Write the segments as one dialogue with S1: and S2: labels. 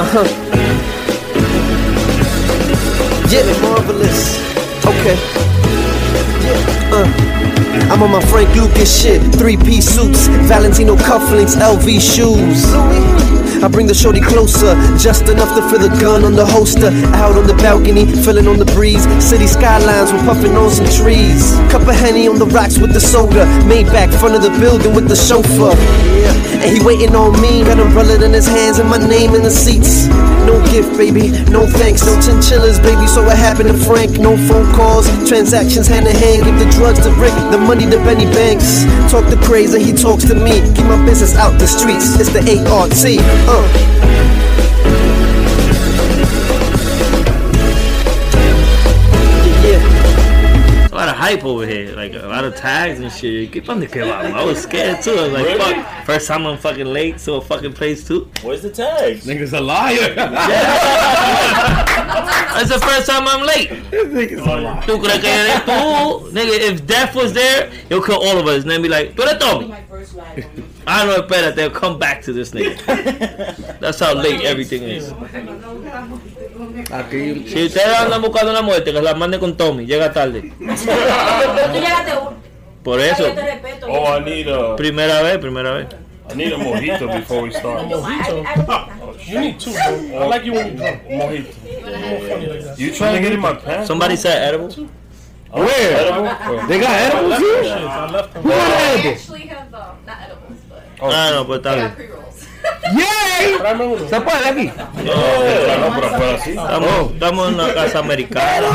S1: Uh-huh. Yeah, marvelous. Okay. Uh. I'm on my Frank Lucas shit. Three piece suits, Valentino cufflinks, LV shoes. I bring the shorty closer, just enough to feel the gun on the holster. Out on the balcony, feeling on the breeze. City skylines, we're puffing on some trees. Cup of Henny on the rocks with the soda. Made back front of the building with the chauffeur. And he waiting on me, got umbrella in his hands and my name in the seats. No gift, baby, no thanks, no chinchillas, baby. So what happened to Frank? No phone calls, transactions hand hand. Give the drugs to Rick, the money to Benny Banks. Talk to crazy, he talks to me. Keep my business out the streets. It's the ART. Uh.
S2: Hype over here, like a lot of tags and shit. Keep on the kill out. I was scared too. I was like,
S3: Really?
S2: fuck. First time I'm fucking late to a fucking place too.
S3: Where's the tags?
S4: Nigga's a liar.
S2: That's the first time I'm late.
S4: Nigga's a liar.
S2: Tú crees que eres tú? Nigga, if Death was there, he'll kill all of us and then be like, tú eres Tommy. I know, better. they'll come back to this nigga. That's how late everything is.
S4: Aquí,
S2: Si ustedes andan buscando una muerte, que la mande con Tommy, llega tarde.
S5: Tú llegaste uno.
S2: Por eso,
S5: Yo te respeto.
S3: Oh, I need a,
S2: primera vez, primera vez.
S3: I need a mojito before we start.
S5: I- I-
S6: You need two, bro. I like you when you drunk.
S3: Mojito.
S6: That.
S3: You trying to get in my pants?
S2: Somebody said edible.
S4: where?
S3: Edible?
S4: They got edibles here?
S6: Shit, I left them.
S4: Who got
S7: I
S4: edibles?
S7: actually have um, not edibles, but I
S2: bien.
S7: got pre rolls.
S4: Yay!
S6: Tráeme uno.
S4: ¿Se puede aquí?
S3: Yeah, no, pero afuera sí.
S2: Estamos, oh. estamos en una casa americana.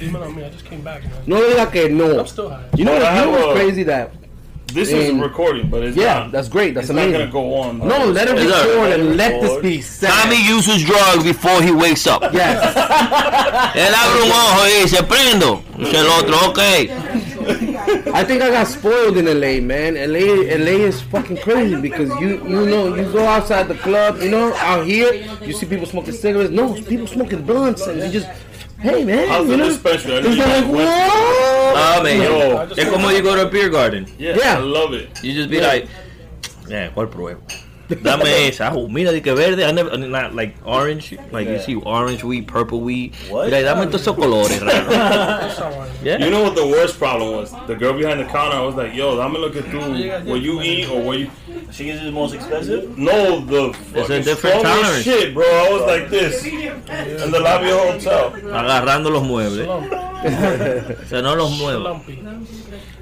S6: Dímelo a mí. I just came back, man.
S4: No diga que no.
S6: I'm still high.
S4: You know,
S3: But
S4: you know what's crazy that?
S3: This is
S4: In-
S3: recording, but it's
S4: Yeah,
S3: not.
S4: that's great. That's
S3: it's not
S4: amazing.
S3: gonna go on.
S4: No, let it
S2: It's all
S4: record
S3: right.
S4: and let this be said.
S2: Tommy uses drugs before he wakes up.
S4: Yes.
S2: Él abre un ojo y dice, prendo. Dice el otro, ok.
S4: I think I got spoiled in LA, man. LA, LA is fucking crazy because you, you know, you go outside the club, you know, out here, you see people smoking cigarettes. No, people smoking blunts, and you just, hey, man,
S3: How's
S4: you
S3: the
S4: know,
S3: dispensary? I
S4: it's like,
S3: to-
S4: what?
S2: Ah, man.
S3: Yo.
S2: Es como you go to a beer garden.
S3: Yeah,
S4: Yeah.
S3: I love it.
S2: You just be like, yeah, ¿cuál pruebo? Dame esa. Oh, mira, de que verde. I never, not like orange. Like you see orange weed, purple weed.
S3: What?
S2: Mira, dame todos esos colores raros.
S6: That's all right.
S2: Yeah.
S3: You know what the worst problem was? The girl behind the counter. I was like, "Yo, I'm looking through what you eat or what you."
S8: She is the most expensive.
S3: No, the
S2: It's a
S3: fucking
S2: different
S3: strongest
S2: tolerance.
S3: shit, bro. I was like this in the lobby of the hotel,
S2: Agarrando los muebles.
S6: Lumpy.
S2: O sea, no los muebles.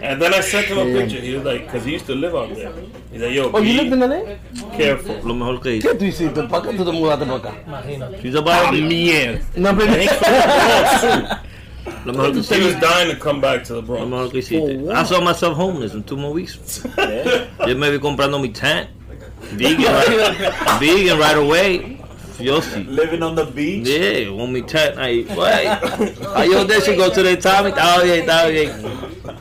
S3: And then I sent him a picture. He was like, "Cause he used to live out there." He's like, "Yo,
S4: Oh, you lived in LA?
S3: careful."
S2: Lo mejor que hice.
S4: ¿Qué tú hiciste? ¿Para qué tú te mudaste para acá?
S6: Imagínate.
S2: She's about
S4: Mierda. No, pero
S2: Lo mejor que
S3: He was
S2: hiciste.
S3: dying to come back to the
S2: Lo
S3: Bronx.
S2: mejor que hiciste. Oh, I saw myself homeless in two more weeks. Yo me vi comprando mi tent. Vegan, right, vegan right away. Yo sí.
S8: Living on the beach.
S2: Yeah, want me tent. Ahí, güey. Ahí donde se go to the Tommy. Está bien, está bien.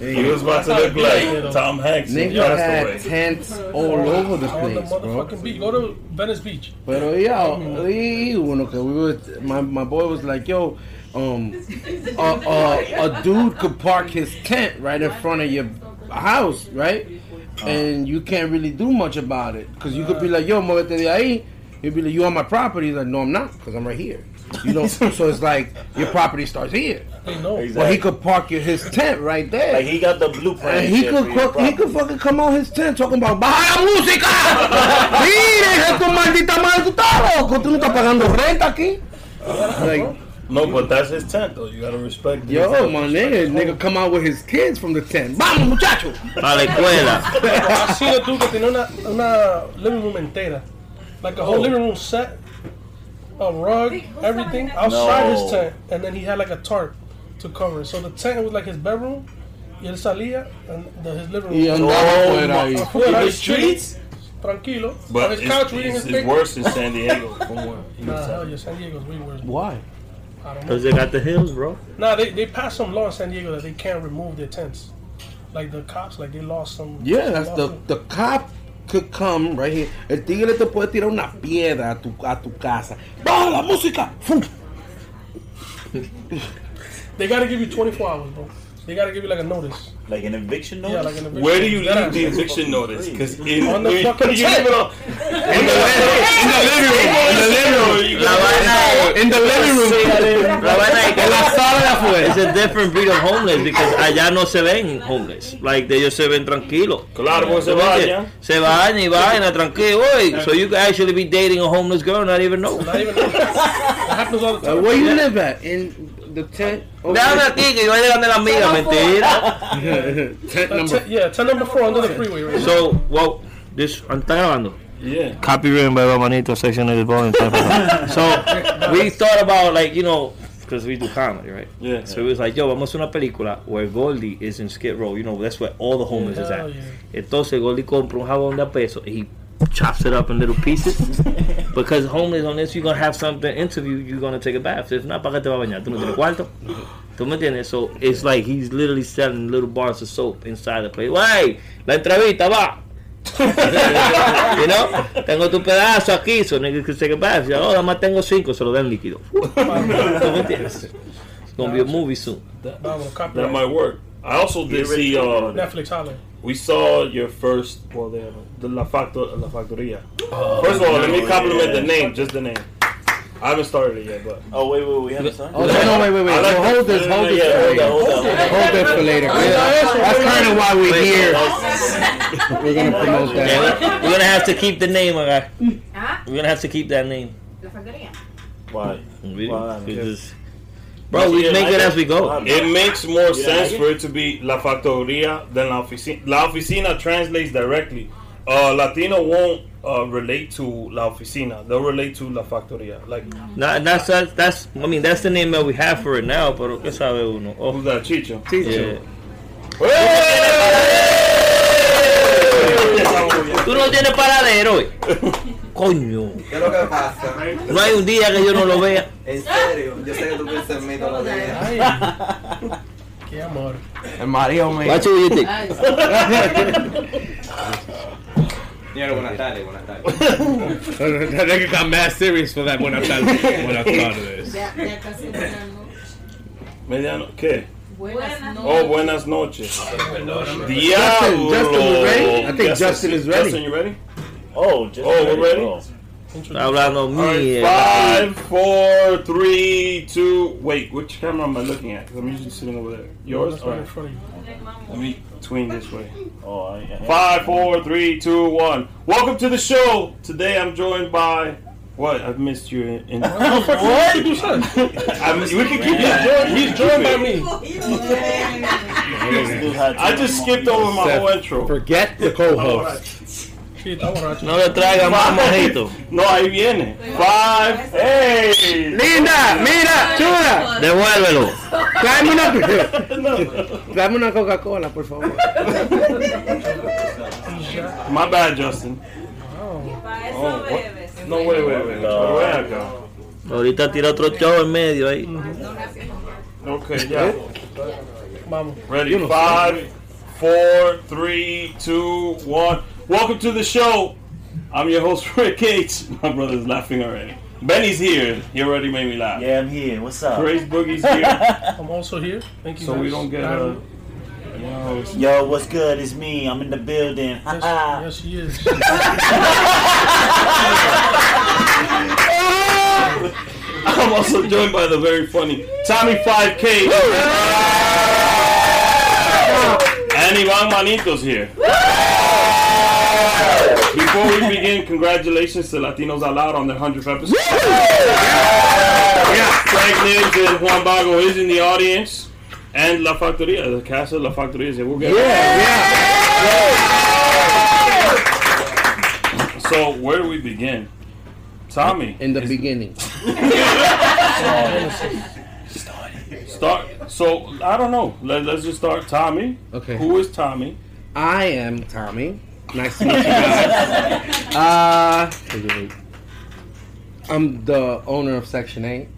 S3: He was about to look like Tom Hanks. in
S4: Nigga had tents all over the place, bro.
S6: motherfucking beach. Go to Venice Beach.
S4: Pero yeah, y uno que we were, my my boy was like, yo, um, a, a, a dude could park his tent right in front of your house, right? And you can't really do much about it because you could be like, yo, muévete de ahí. He'd be like, you on my property? He's like, no, I'm not, because I'm right here. You know, so it's like your property starts here.
S6: They know.
S4: Well, he could park your, his tent right there.
S8: Like he got the blueprint.
S4: And
S8: and
S4: he could
S8: for your
S4: fuck, he could fucking come out his tent talking about baja la música. Mire, tu maldita madre, tú estás loco, tú no estás pagando renta aquí. Like,
S3: No, but that's his tent though. You gotta respect. his
S4: yo,
S3: tent.
S4: my nigga, nigga come out with his kids from the tent. Vamos, muchacho.
S2: Para la escuela.
S6: I seen a dude que tenía una, una living room entera. Like a whole oh. living room set. A rug, everything outside
S8: No.
S6: his tent. And then he had like a tarp to cover it. So the tent was like his bedroom. Y él salía and the, his living room.
S4: Y andaba afuera ahí.
S6: Afuera,
S8: In the streets?
S6: Tranquilo.
S3: But
S6: on his
S3: it's,
S6: couch reading
S3: it's,
S6: his
S3: it's worse in San Diego. From what
S6: Nah, hell yeah, San Diego's way worse.
S4: Why?
S6: I don't know.
S2: Because they got the hills, bro.
S6: Nah, they, they passed some law in San Diego that they can't remove their tents. Like the cops, like they lost some.
S4: Yeah, that's the the cop could come right here. El tigre te puede tirar una piedra a tu a tu casa. Baja la música.
S6: They gotta give you 24 hours, bro. They gotta give you like a notice.
S8: Like an eviction notice?
S6: Yeah, like an eviction.
S3: Where do you
S6: That
S3: leave
S6: ass.
S3: the eviction notice? Because in,
S6: On the
S3: in-
S6: fucking
S3: you
S6: tent.
S3: leave it on- in the in the living room. In the living room.
S2: La vaina
S4: In the living room.
S2: La vaina es que
S4: la sala de afuera.
S2: It's a different breed of homeless because allá no se ven homeless. Like ellos se ven tranquilos.
S3: Claro, porque se
S2: ¿Tú me entiendes?
S3: vayan.
S2: Se bañan y vayan tranquilo. So you could actually be dating a homeless girl not even know.
S6: Not even. That happens all the time.
S4: where you live at? In the tent? over
S2: Déjame
S4: there?
S2: aquí que yo voy a de la amiga, mentira.
S4: tent number.
S6: ten- yeah, ten number four under the freeway. Right
S2: So, well, this, ¿está grabando?
S3: Yeah.
S2: Copywritten by Manito, section of the volume. so, we thought about, like, you know, because we do comedy, right?
S3: Yeah.
S2: So it was like, yo, vamos a hacer una película where Goldie is in Skid Row. You know, that's where all the homeless is
S6: Hell
S2: at.
S6: yeah.
S2: Entonces Goldie compra un jabón de peso he chops it up in little pieces. because homeless on this, you're going to have something interview, you're going to take a bath. If not, ¿para qué te va a bañar? ¿Tú no tienes cuarto? ¿Tú me entiendes? So it's like he's literally selling little bars of soap inside the place. Wey, la entrevista va. you know? Tengo tu pedazo aquí, so niggas can take a bath. Ya, oh, nada más tengo cinco, se lo dan líquido. ¿Tú me entiendes? It's gonna be a movie soon.
S6: Vamos,
S3: That might work. I also did see. Uh,
S6: Netflix holler.
S3: we saw your first. Well, the, the La, Factor, La Factoria. First of all, let me compliment the name, just the name. I haven't started it yet, but
S8: Oh, wait, wait, we haven't signed?
S4: Oh, no, no, wait, wait, wait.
S3: Like
S4: So hold this, hold this
S8: Yeah,
S4: for
S8: hold
S4: later.
S8: hold hold.
S4: Hold this for later. That's kind of why we're here. We're gonna promote that.
S2: we- we're gonna have to keep the name, okay?
S5: Ah,
S2: We're gonna have to keep that name.
S5: la factoría.
S8: Why?
S2: We-
S8: Why?
S2: we just- Bro, we
S8: Yeah,
S2: make
S8: I
S2: it
S8: get-
S2: as we go.
S3: It makes more
S8: Yeah,
S3: sense for it to be La Factoria than La Oficina. La Oficina translates directly. Uh, Latino won't uh, relate to La Oficina. They'll relate to La Factoria. Like,
S2: Nah, that's, that's that's I mean that's the name that we have for it now, pero qué sabe uno. Oh,
S3: who's that, Chicho?
S2: yeah. Tú no tienes paradero hoy. Coño.
S9: ¿Qué es lo que pasa?
S2: No hay un día que yo no lo vea.
S9: En serio, yo sé que tú piensas en mí todos los días.
S6: Qué amor.
S4: El marido me.
S2: Watch what you think.
S9: Señor, buenas tardes, buenas tardes.
S4: That nigga got mad serious for that when I started, when I started this.
S5: Ya, ya casi buenas noches.
S3: Mediano, ¿qué?
S5: Buenas
S3: Oh, buenas noches.
S4: Justin,
S3: Diablo.
S4: Justin is ready? I think Justin is ready.
S3: Justin, you ready?
S8: Oh, just
S3: Oh, we're ready?
S8: Oh.
S2: Está hablando
S3: All right,
S2: mierda.
S3: five, four, three, two. Wait, which camera am I looking at? 'Cause I'm usually sitting over there. Yours?
S6: That's
S3: All
S6: right in front of you.
S3: Let me tween this way.
S8: Oh, I, I,
S3: Five, four, three, two, one. Welcome to the show. Today I'm joined by. What? I've missed you in. in
S6: What?
S3: I'm, we can keep
S6: He's
S3: it.
S6: joined, he's joined by me.
S3: I just skipped over my whole intro.
S4: Forget the co-host.
S6: Sí, está borracho.
S2: No le traiga más mojito.
S3: No, ahí viene. Five. Hey.
S4: Linda, mira, chula.
S2: Devuélvelo.
S4: Tráeme una, tráeme una Coca-Cola, por favor.
S3: My bad, Justin.
S6: Oh.
S3: Oh, what? No, wait, wait, wait. Pero ven acá.
S2: Ahorita tira otro show en medio ahí.
S3: Okay, yeah.
S6: Vamos.
S3: Ready? Five, four, three, two, one. Welcome to the show. I'm your host, Rick Gates. My brother's laughing already. Benny's here. He already made me laugh.
S8: Yeah, I'm here. What's up?
S3: Crazy Boogie's here.
S6: I'm also here. Thank you.
S3: so we don't get a. You know,
S8: Yo, what's good? It's me. I'm in the building.
S6: Yes,
S8: Haha.
S6: yes, he is.
S3: I'm also joined by the very funny Tommy 5K. and Ivan Manitos here. Before we begin, congratulations to Latinos Out Loud on their 100th episode. Yeah, Frank Nibs and Juan Bago is in the audience. And La Factoria, the cast of La Factoria is here. We'll get yeah, yeah. yeah. So, where do we begin? Tommy.
S4: In the beginning.
S3: Start. So I don't know. Let, let's just start. Tommy.
S4: Okay.
S3: Who is Tommy?
S4: I am Tommy. Nice to meet you guys. Uh, I'm the owner of Section 8.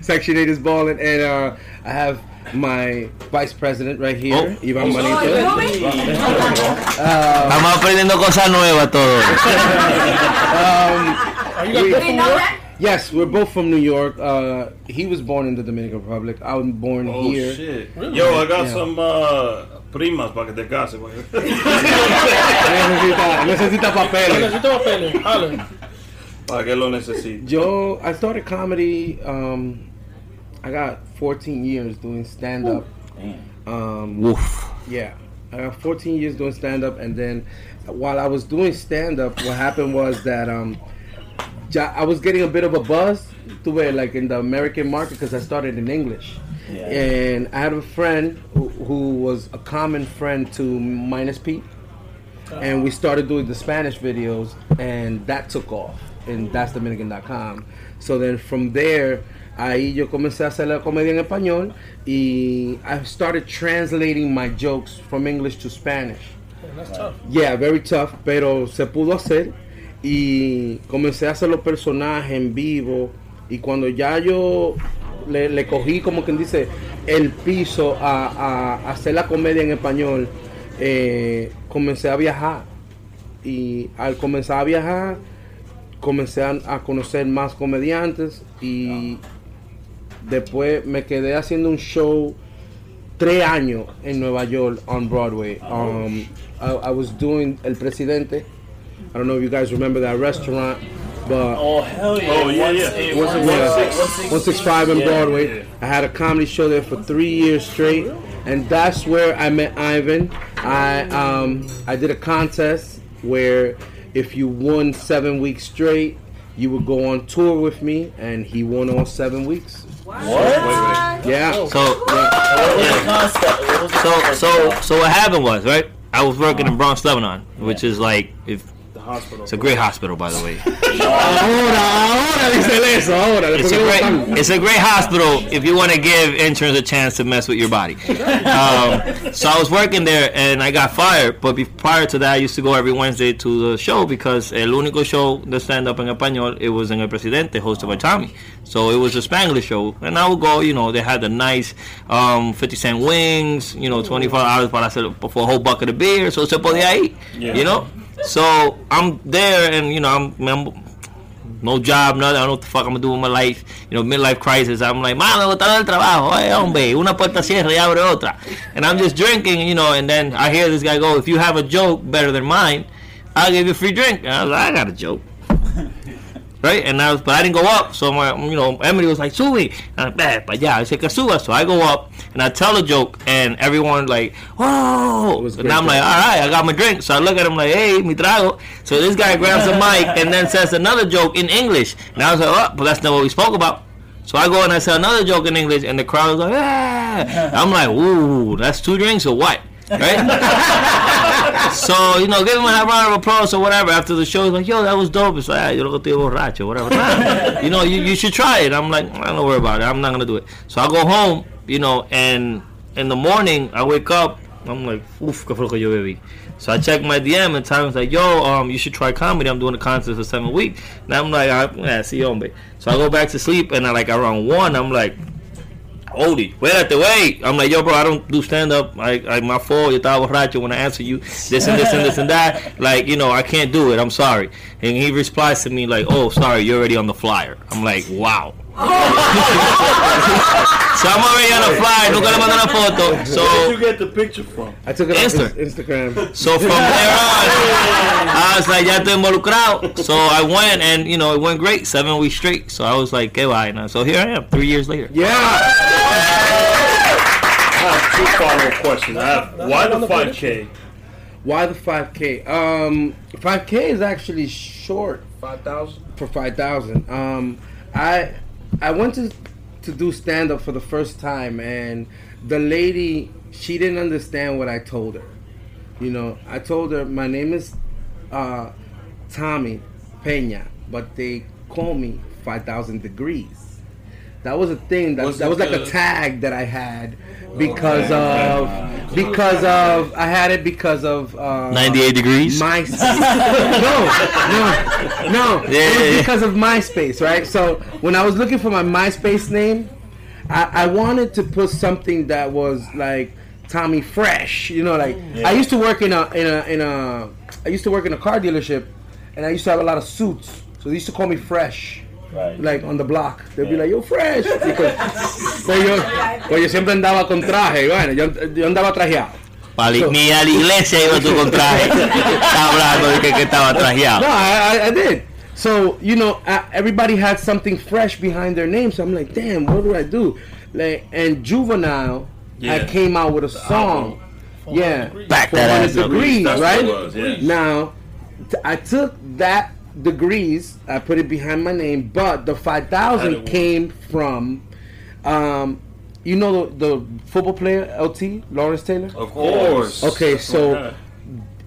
S4: Section 8 is balling, and uh, I have my vice president right here,
S2: Oh.
S4: Ivan
S5: Oh,
S4: Manito.
S5: you?
S4: Uh,
S2: Estamos aprendiendo cosas nuevas todos.
S4: um,
S6: Are you got
S4: We-
S6: good
S5: Did
S6: from
S5: you know
S6: work?
S5: that?
S4: Yes, we're both from New York. Uh, he was born in the Dominican Republic. I was born
S3: Oh
S4: here.
S3: shit! Yo, I got
S4: Yeah.
S3: some uh, primas para que te cases, güey.
S4: necesita, necesita papeles.
S6: Necesito papeles. Jale.
S3: para que lo necesite.
S4: Yo, I started comedy. Um, I got 14 years doing stand up. Um,
S2: Woof.
S4: Yeah, I got 14 years doing stand up, and then while I was doing stand up, what happened was that um, ja- I was getting a bit of a buzz to where like in the American market because I started in English.
S8: Yeah.
S4: And I had a friend who, who was a common friend to Minus Pete, and we started doing the Spanish videos, and that took off, and that's Dominican.com. So then from there, ahí yo comencé a hacer la comedia en español, y I started translating my jokes from English to Spanish.
S6: Man, that's tough.
S4: Yeah, very tough, pero se pudo hacer y comencé a hacer los personajes en vivo y cuando ya yo le, le cogí como quien dice el piso a, a- a hacer la comedia en español, eh, comencé a viajar y al comenzar a viajar comencé a, a conocer más comediantes y después me quedé haciendo un show tres años en Nueva York on Broadway. Um, I, I was doing El Presidente. I don't know if you guys remember that restaurant, but
S8: Oh hell yeah!
S3: Oh, yeah,
S8: One-
S3: yeah.
S8: eh, one-
S4: yeah. 165 in
S8: Yeah.
S4: Broadway. I had a comedy show there for three years straight, and that's where I met Ivan. I um, I did a contest where if you won seven weeks straight, you would go on tour with me, and he won all seven weeks.
S8: What?
S4: Yeah.
S2: So
S8: What was the concept? What was the
S2: so so so what happened was right. I was working in Bronx, Lebanon, which is like if
S3: The hospital.
S2: it's a great hospital, by the way.
S4: Ahora, ahora dice eso, ahora.
S2: It's a
S4: después que lo
S2: great, it's a great hospital if you want to give interns a chance to mess with your body. Um, so I was working there and I got fired. But be, prior to that, I used to go every Wednesday to the show because el único show de stand up en español it was en El Presidente, hosted by Tommy. So it was a Spanglish show, and I would go. You know, they had the nice um, 50 cent wings. You know, 24 hours para hacer for a whole bucket of beer. So se podía ir.
S3: Yeah.
S2: You know. So I'm there, and you know, I'm, I'm no job, nothing. I don't know what the fuck I'm gonna do with my life. You know, midlife crisis. I'm like, man, me botaron el trabajo. Hey, hombre, una puerta cierra y abre otra. And I'm just drinking, you know, and then I hear this guy go, if you have a joke better than mine, I'll give you a free drink. And I was like, I got a joke. Right, and I was, but I didn't go up. So my, you know, Emily was like, "Sube," and I'm like, "But yeah," I said, "Que suba." So I go up and I tell a joke, and everyone like, "Whoa!" And I'm like, "All right, I got my drink." So I look at him like, "Hey, mi trago." So this guy grabs the mic and then says another joke in English, and I was like, "Oh, but that's not what we spoke about." So I go and I say another joke in English, and the crowd is like, "Ah!" I'm like, "Ooh, that's two drinks or what?" Right? so you know, give him a round of applause or whatever after the show. He's like, "Yo, that was dope." It's like, ah, "Yo estoy borracho," whatever. Nah, you know, you, you should try it. I'm like, I don't worry about it. I'm not gonna do it. So I go home, you know, and in the morning I wake up. I'm like, "Uf, qué yo bebí." So I check my DM and Time's like, "Yo, um, you should try comedy. I'm doing a concert for seven weeks." And I'm like, ah, "Yeah, see, hombre." So I go back to sleep, and I like around one, I'm like. Odie, espérate, wait. I'm like, yo, bro, I don't do stand up. I, I, my fault. Yo estaba borracho when I answer you. This and this and this and that. Like, you know, I can't do it. I'm sorry. And he replies to me like, oh, sorry, you're already on the flyer. I'm like, wow. so I'm already on the flyer. Nunca le mandé una foto.
S3: Where did you get the picture from?
S4: I took it
S2: Insta.
S4: off Instagram.
S2: so from there on, I was like, ya estoy involucrado. So I went and, you know, it went great. Seven weeks straight. So I was like, qué vaina. So here I am, three years later.
S4: Yeah.
S3: I have two follow-up questions. I have, why the
S6: the
S3: 5K?
S4: Why the 5K? Um, 5K is actually short
S6: Five thousand.
S4: for 5,000. Um, I I went to to do stand up for the first time, and the lady she didn't understand what I told her. You know, I told her my name is uh, Tommy Pena, but they call me 5,000 degrees. That was a thing that
S3: Was
S4: that was like a tag that I had because of because of I had it because of uh,
S2: 98 degrees.
S4: MySpace. no, no, no.
S2: Yeah,
S4: it was
S2: yeah, yeah.
S4: because of MySpace, right? So when I was looking for my MySpace name, I, I wanted to put something that was like Tommy Fresh. You know, like I used to work in a in a in a I used to work in a car dealership, and I used to have a lot of suits. So they used to call me Fresh.
S8: Right.
S4: like on the block. They'll be like, yo, fresh. Because, pues yo, pues yo siempre andaba con traje. Bueno, yo, yo andaba trajeado.
S2: Pali-
S4: So-
S2: Ni a la iglesia iba tú con traje. Está hablando de que, que estaba
S4: No,
S2: trajeado.
S4: I, I, I did. So you know, uh, everybody had something fresh behind their name. So I'm like, damn, what do I do? Like, and Juvenile
S3: Yeah.
S4: had came out with a song. Yeah,
S2: Back that
S4: 400
S2: ass up.
S4: degrees,
S3: That's what
S4: right?
S3: it was, yeah.
S4: Now, t- I took that degrees, I put it behind my name, but the five thousand
S3: Added
S4: thousand
S3: one.
S4: came from, um, you know the, the football player LT Lawrence Taylor.
S3: Of course.
S4: Okay,
S3: That's
S4: so-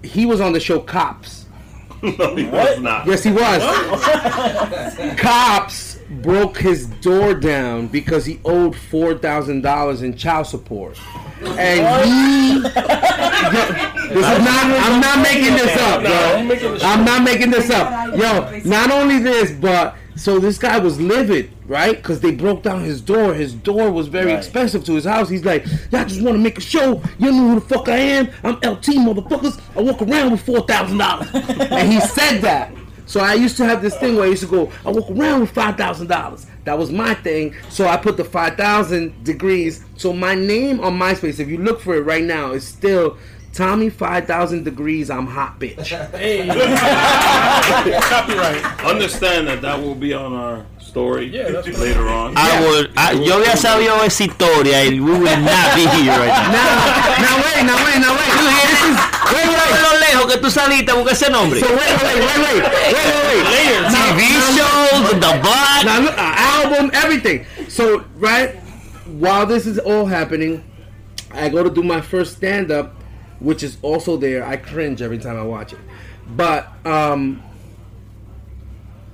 S4: He was on the show Cops.
S3: no, he was not.
S4: Yes, he was. Cops broke his door down because he owed four thousand dollars in child support, and he. This is not. I'm not making this up, yo. I'm not making this up, yo. Not only this, but so this guy was livid, right? Because they broke down his door. His door was very
S8: Right.
S4: expensive to his house. He's like, y'all just want to make a show. You know who the fuck I am? I'm LT, motherfuckers. I walk around with four thousand dollars, and he said that. So I used to have this thing where I used to go, I walk around with five thousand dollars. That was my thing. So I put the five thousand degrees. So my name on MySpace, if you look for it right now, is still Tommy five thousand degrees. I'm hot bitch.
S6: Hey. Copyright.
S3: Understand that that will be on our story
S6: Yeah, that's what-
S3: later on.
S2: I would, I- yo había sabido esa historia y we would not be here right now.
S4: Now, now wait, now wait, now wait. This is wait,
S2: Mira
S4: wait.
S2: lo lejos que tú saliste a buscar ese nombre.
S4: So wait, wait, wait, wait, wait, wait, wait. Now-
S2: TV
S4: now-
S2: shows, The Block.
S4: Now look, uh, album, everything. So right while this is all happening, I go to do my first stand up, which is also there. I cringe every time I watch it. But um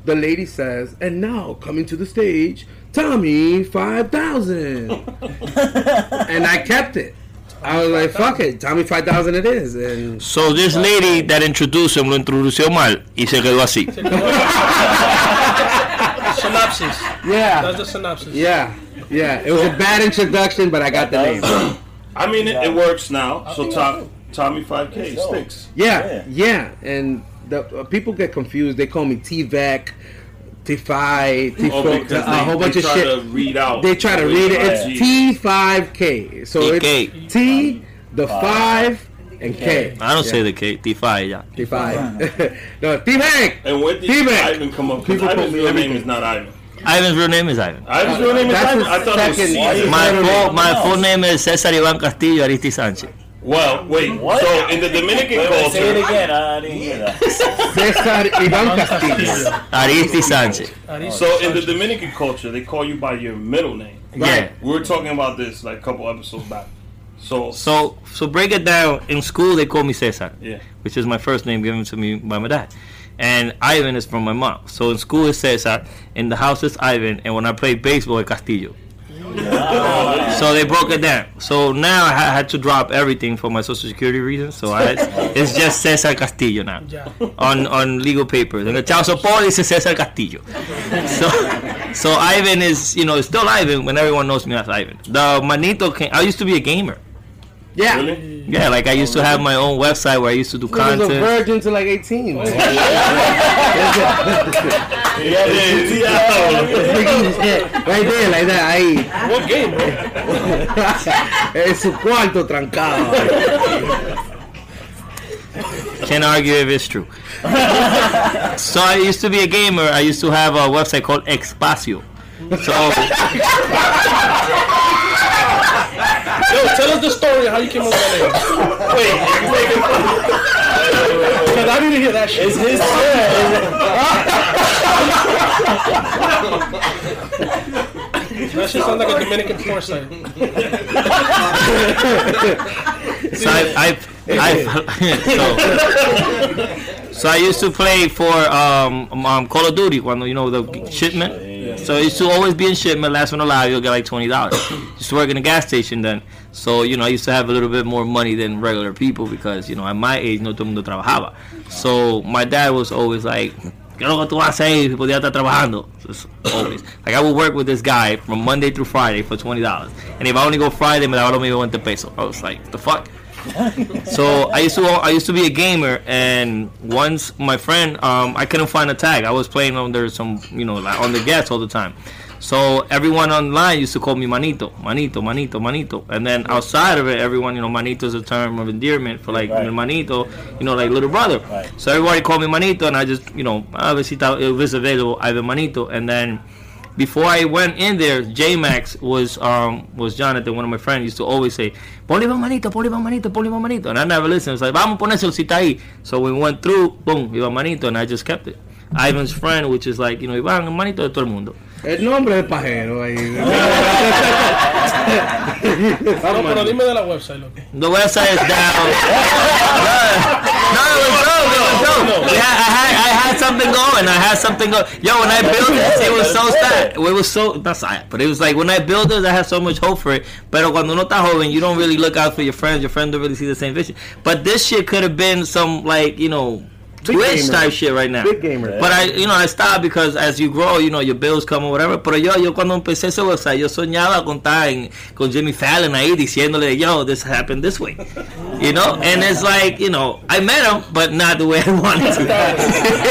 S4: the lady says, and now coming to the stage, Tommy five thousand. and I kept it. I was like, fuck it, Tommy five thousand it is. And
S2: So this lady that introduced him lo introdució mal y se quedó así.
S6: Synopsis.
S4: yeah.
S6: That's the synopsis.
S4: Yeah. Yeah. It was a bad introduction, but I got the name.
S3: I mean, it, it works now. So Tom, Tommy 5K sticks.
S4: Yeah, yeah, and the uh, people get confused. They call me T-Vec, T5, T4,
S3: Oh, because
S4: a
S3: they,
S4: whole bunch
S3: they
S4: of
S3: try
S4: shit.
S3: to read out.
S4: they try to read it. It's T5K. So
S2: TK.
S4: it's T, the five, and K.
S2: I don't
S4: Yeah,
S2: say the K, T5 ya.
S4: T5. no, T-Vec.
S3: And when did
S4: T-Vec.
S3: Ivan come up?
S4: People call
S3: Ivan's
S4: me
S3: real name is not Ivan.
S2: Ivan's real name is Ivan.
S3: Ivan's real name is
S4: That's
S3: Ivan. I thought it was.
S2: My full,
S4: name.
S2: my full name is Cesar Iván Castillo Aristi Sánchez.
S3: Well, wait.
S8: What?
S3: So in the Dominican
S8: Wait, wait, say it
S3: culture,
S8: again. I didn't hear that.
S4: Cesar Ivan Castillo.
S2: Aristi Sánchez.
S3: So in the Dominican culture, they call you by your middle name.
S2: Yeah.
S3: We were talking about this like a couple episodes back. So
S2: So so break it down. In school they call me Cesar,
S3: yeah.
S2: which is my first name given to me by my dad. And Ivan is from my mom. So in school it's Cesar, in the house it's Ivan, and when I play baseball it's Castillo. So they broke it down. So now I had to drop everything for my social security reasons. So I it's just Cesar Castillo now
S6: Yeah.
S2: on on legal papers. And the child support is Cesar Castillo. So so Ivan is you know still Ivan when everyone knows me as Ivan. The Manito came. I used to be a gamer.
S4: Yeah.
S3: Really?
S2: Yeah, like I used to have my own website where I used to do
S4: He was a virgin to like 18. man.
S3: Yeah,
S4: right there, like that, ahí.
S6: What game, bro?
S4: en su cuarto trancado.
S2: Can't argue if it's true. so I used to be a gamer. I used to have a website called Expacio. So
S6: Yo, tell us the story of how you came up with that name.
S3: Wait, you making fun?
S6: Because I didn't hear that shit.
S8: It's his
S6: That shit sounds like a Dominican porn site.
S2: so I, I, I so, so I used to play for um, um Call of Duty when you know the shipment. So I used to always be in shipment. Last one alive, you'll get like twenty dollars. used to work in a gas station then. So you know I used to have a little bit more money than regular people because you know at my age no todo mundo trabajaba. So my dad was always like. ¿Qué es lo que tú vas a hacer si podías estar trabajando? Always. Like I would work with this guy from Monday through Friday for twenty dollars, and if I only go Friday, me daba lo mismo 20 pesos. I was like, the fuck. So I used to I used to be a gamer, and once my friend, um, I couldn't find a tag. I was playing under some, you know, like on the gas all the time. So everyone online used to call me Manito, Manito, Manito, Manito, and then outside of it, everyone, you know, Manito is a term of endearment for like
S8: Right.
S2: Manito, you know, like little brother.
S8: Right.
S2: So everybody called me Manito, and I just, you know, obviously thought it was available, Ivan Manito, and then before I went in there, J Max was um was Jonathan, one of my friends, used to always say, Ponle Iván Manito, ponle Iván Manito, ponle Iván Manito. And I never listened. It's like, vamos a ponérselo si está ahí. So we went through, boom, Iván Manito, and I just kept it. Ivan's friend, which is like, you know, Iván, el manito de todo el mundo.
S4: El nombre es pajero ahí.
S6: No, pero dime de la website, loco.
S2: The website is down. no, was. It was dope. We had, I, I had something going. I had something going. Yo, when I built this, it was so sad. It was so, not sad, but it was like when I built this, I had so much hope for it. Pero cuando uno está joven, you don't really look out for your friends. Your friends don't really see the same vision. But this shit could have been some, like, you know,
S4: Big
S2: Twitch type shit right now.
S4: Big gamer.
S2: But I, you know, I stopped because as you grow, you know, your bills come or whatever. Pero yo, yo cuando empecé ese website, yo soñaba con estar en, con Jimmy Fallon ahí diciéndole, yo, this happened this way. You know? And it's like, you know, I met him, but not the way I wanted to.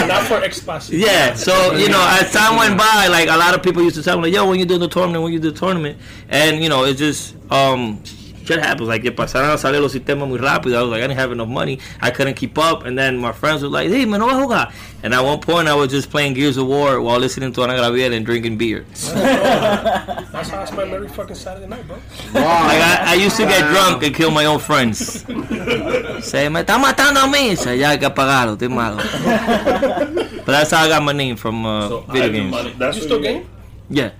S6: Not for Expacio.
S2: Yeah, so you know, as time went by, like a lot of people used to tell me, like, "Yo, when you do the tournament, when you do the tournament," and you know, it just um, shit happens. Like, que pasaron a salir los sistemas muy rápido. I was like, I didn't have enough money. I couldn't keep up, and then my friends were like, "Hey, man, no vas a jugar." And at one point, I was just playing Gears of War while listening to Ana Gabriel and drinking beer.
S6: That's how I spend every fucking Saturday night, bro.
S2: Like I, I used to get drunk and kill my own friends. Se me está matando a mí. Say, ya hay que apagarlo, estoy malo. But that's how I got my name from uh,
S3: So,
S2: video games.
S3: Money- That's
S6: You still game?
S2: Yeah.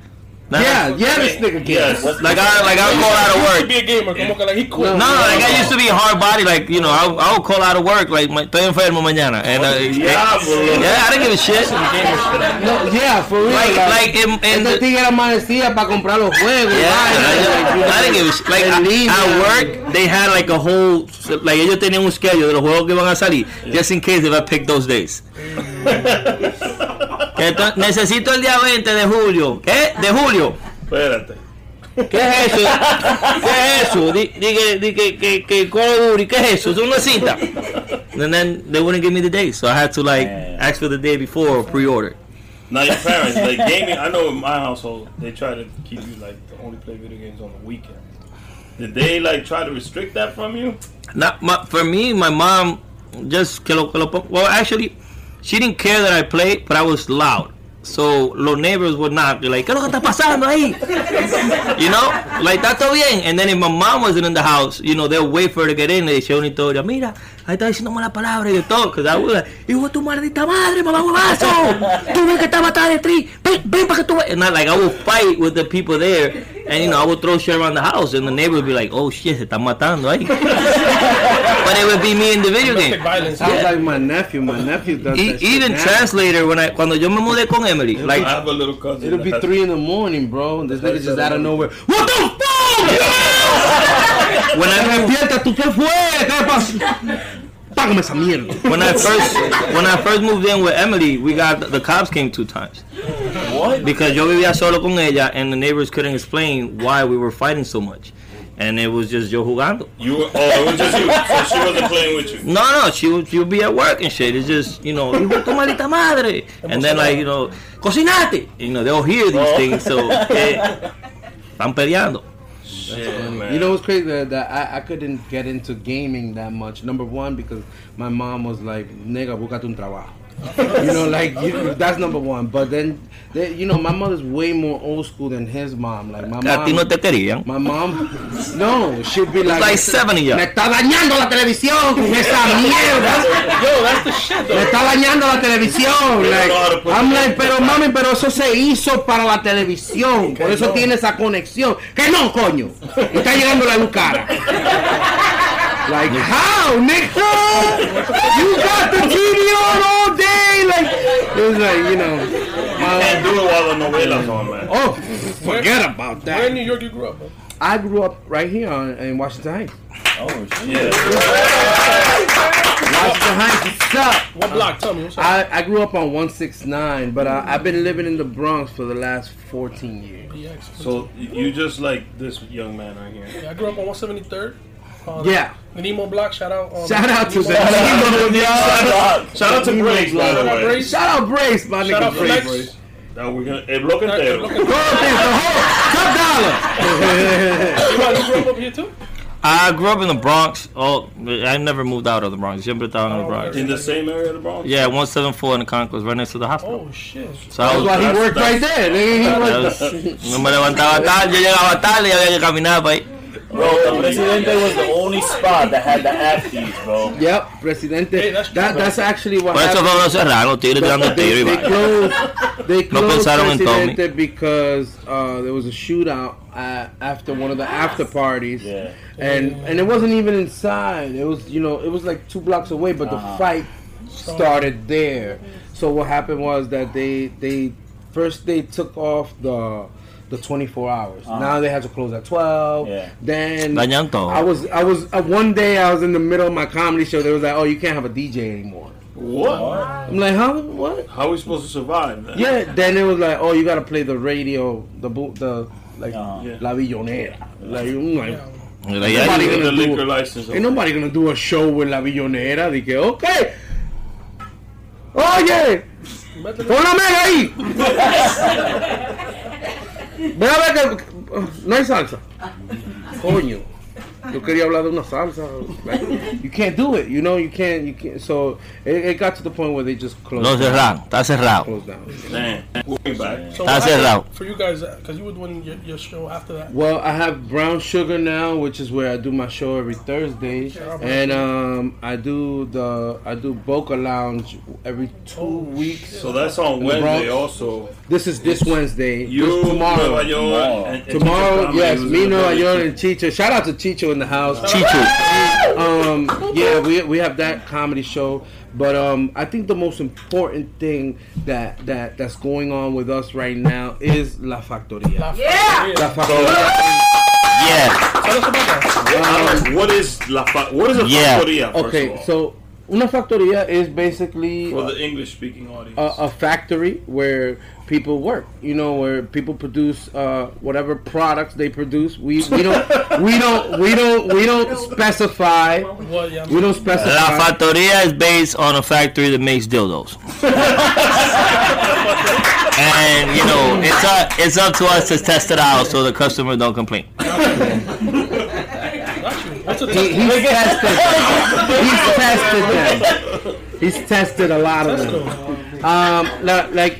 S2: Nah,
S4: Yeah, yeah, this nigga
S3: Yes.
S4: gets.
S2: Like I like I would call out of
S6: He used to
S2: work.
S6: be a gamer, como que like he quit.
S2: No, no, like I used to be hard body. Like you know, I, I would call out of work. Like my, estoy enfermo mañana, and uh,
S3: Diablo.
S2: yeah, I didn't give a shit.
S4: No, yeah, for real.
S2: Like like in, in the,
S4: tigre amanecía para comprar los juegos.
S2: yeah,
S4: vaina,
S2: I, I didn't give a shit. Like I- at work, they had like a whole like ellos tenían un schedule de los juegos que iban a salir, just in case if I picked those days. Necesito el día 20 de julio. ¿Qué? De julio.
S3: Espérate.
S2: ¿Qué es eso? ¿Qué es eso? Di, di que, que, que, que Call of Duty, ¿qué es eso? Es una cita. And then they wouldn't give me the day, so I had to like ask for the day before or pre-order.
S3: Now your parents, like gaming. I know in my household, they try to keep you like to only play video games on the weekend. Did they like try to restrict that from you?
S2: Not my, for me, my mom just que lo, que lo well actually she didn't care that I played, but I was loud. So los neighbors would not they're like, ¿qué lo que está pasando ahí? You know, like está todo bien. And then if my mom wasn't in the house, you know, they'll wait for her to get in. They show historia, mira, ahí está diciendo mala palabra y de todo. Because I was like, hijo de tu maldita madre, mamá huevazo. Tú ves que estaba atrás de ti. Ven, ven para que tú veas. And I, like, I would fight with the people there. And, you know, I would throw shit around the house. And the neighbor would be like, oh shit, se están matando ahí. but it would be me in the video game.
S6: violence.
S4: Sounds like my nephew. My nephew does
S2: E-
S4: that
S2: even
S4: now.
S2: translator when I cuando yo me mudé con Emily,
S3: I
S2: like
S3: have a little cousin.
S4: It'll be three in the morning, bro. This nigga just out of nowhere. What the fuck?
S2: When I
S4: Despierta, ¿tú qué fue? ¿Qué pasó? Págame esa mierda.
S2: when I first when I first moved in with Emily, we got the cops came two times
S8: What?
S2: because yo vivía solo con ella and the neighbors couldn't explain why we were fighting so much, and it was just yo jugando.
S3: You were, oh, it was just you. So she wasn't playing with you.
S2: No, no, she would she would be at work and shit. It's just you know, hijo de tu maldita madre, and then like you know, cocinate. You know, they'll hear these
S3: Oh.
S2: things, so eh, están peleando.
S3: Shit, man.
S4: You know what's crazy? That, that I, I couldn't get into gaming that much. Number one, because my mom was like, nigga, búscate un trabajo. You know, like you, that's number one. But then, they, you know, my mother's way more old school than his mom. Like my
S2: A ti no
S4: mom,
S2: te querían.
S4: my mom, no, she'd be like,
S2: like seven of y'all.
S4: me está dañando la televisión con esa mierda.
S6: Yo, that's the shit,
S4: Me está dañando la televisión. Like,
S3: put
S4: I'm like, pero mami, pero eso se hizo para la televisión. Por eso tiene esa conexión. Que no, coño. Está llegando la luz cara. Like, how, nigga? You got the TV on all day. Like, it was like, you know.
S3: Can't
S4: my-
S3: do it while the novela's on, man.
S4: oh, forget about that.
S6: Where in New. York you grew up, bro?
S4: I grew up right here on, in Washington Heights.
S8: Oh shit.
S3: Yeah.
S4: Washington Heights, what's up?
S6: What block? Tell me. What's up?
S4: I, I grew up on 169, but I, I've been living in the Bronx for the last 14 years.
S6: PX.
S3: So you just like this young man right here.
S6: Yeah, I grew up on 173rd. Uh,
S4: Yeah.
S6: The Nemo Block. Shout out. Um,
S4: Shout out to
S6: Nemo
S4: them.
S6: Block.
S3: Shout out to Brace, by the
S6: Shout out
S3: way.
S6: Brace.
S4: Shout out Brace, my
S6: Shout
S4: nigga
S6: out
S4: Brace.
S6: Flex.
S3: Now we're gonna el bloque entero.
S4: Go up there, the whole top dollar.
S6: You grew up up here too?
S2: I grew up in the Bronx. Oh, I never moved out of the Bronx. Siempre estaba en the Bronx.
S3: In the same area of the Bronx.
S2: Yeah, 174 in the Concourse, right next to the hospital.
S6: Oh shit.
S2: So I was,
S4: why he worked right there. He worked-
S2: was- no me levantaba tarde, yo llegaba tarde y había que caminar para ahí.
S8: Bro, the Presidente was the only spot that had the afties, bro.
S4: Yep, Presidente.
S6: Hey, that's
S4: that, that's actually what
S2: Por eso
S4: happened.
S2: fue que lo cerraron, los tigres tirando
S4: They,
S2: tiro y
S4: they closed, they closed
S2: pensaron en Tommy.
S4: Presidente because uh, there was a shootout uh, after one of the after parties,
S8: Yeah.
S4: and and it wasn't even inside. It was you know it was like two blocks away, but the
S8: Uh-huh.
S4: fight started there. So what happened was that they they first they took off the the 24 hours.
S8: Uh-huh.
S4: Now they had to close at 12.
S8: Yeah.
S4: Then
S2: Dañan todo.
S4: I was I was uh, one day I was in the middle of my comedy show. They was like, "Oh, you can't have a DJ anymore."
S3: What?
S4: I'm like, "Huh? What?"
S3: How are we supposed to survive? Man?
S4: Yeah. Then it was like, "Oh, you gotta play the radio, the bo- the like
S8: Uh-huh.
S3: Yeah.
S4: La Villonera. Like, I'm like,
S2: Mira, ya-
S4: Nobody gonna do
S3: liquor
S4: it.
S3: license.
S4: ain't nobody gonna do a show with La Billonera. Dije, okay. Oye,
S6: Métele.
S4: pon la mega ahí. Ven a ver que no hay salsa. Coño. Yo quería hablar de una salsa. Like, you can't do it, you know. You can't. You can't. So it, it got to the point where they just closed.
S2: Lo
S4: down.
S2: cerraron, está cerrado.
S4: Closed down.
S3: Damn. We'll back.
S6: So
S2: Está
S6: what happened
S2: cerrado.
S6: For you guys, because you were doing your, your show after that.
S4: Well, I have Brown Sugar now, which is where I do my show every Thursday, and um, I do the I do Boca Lounge every two
S6: Oh,
S4: weeks.
S3: So that's on Wednesday
S4: Bronx.
S3: also.
S4: This is this Wednesday.
S3: You,
S4: this tomorrow.
S3: Nueva York, and- and
S4: Tomorrow, yes, me,
S3: was
S4: Nueva
S3: in the
S4: York, and Chicho. Shout out to Chicho in the house.
S2: Chicho.
S4: Um, yeah, we, we have that comedy show, but um, I think the most important thing that that that's going on with us right now is La Factoria.
S6: La
S5: Yeah.
S4: La
S6: Factoria.
S4: Factoria.
S2: Yeah,
S6: Tell us about that.
S3: What is la fa- What is a
S2: Yeah.
S3: factoria? First
S4: Okay,
S3: of all?
S4: so una factoria is basically
S3: for the English speaking audience.
S4: a, a factory where people work. You know, where people produce uh, whatever products they produce. We we don't we don't we don't we don't specify.
S6: Well, yeah,
S4: We don't specify. La.
S2: Factoria is based on a factory that makes dildos. and you know, it's up, it's up to us to test it out so the customer don't complain.
S6: got you. What's a
S4: He, he's tested. He's tested them. He's tested a lot of them. Um, like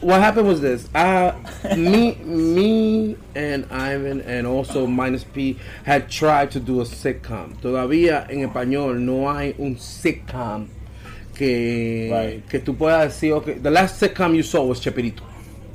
S4: what happened was this. Uh, me, me, and Ivan, and also Minus P had tried to do a sitcom. Todavía en español no hay un sitcom que
S8: Right.
S4: que tú puedas decir. Okay, the last sitcom you saw was Chespirito.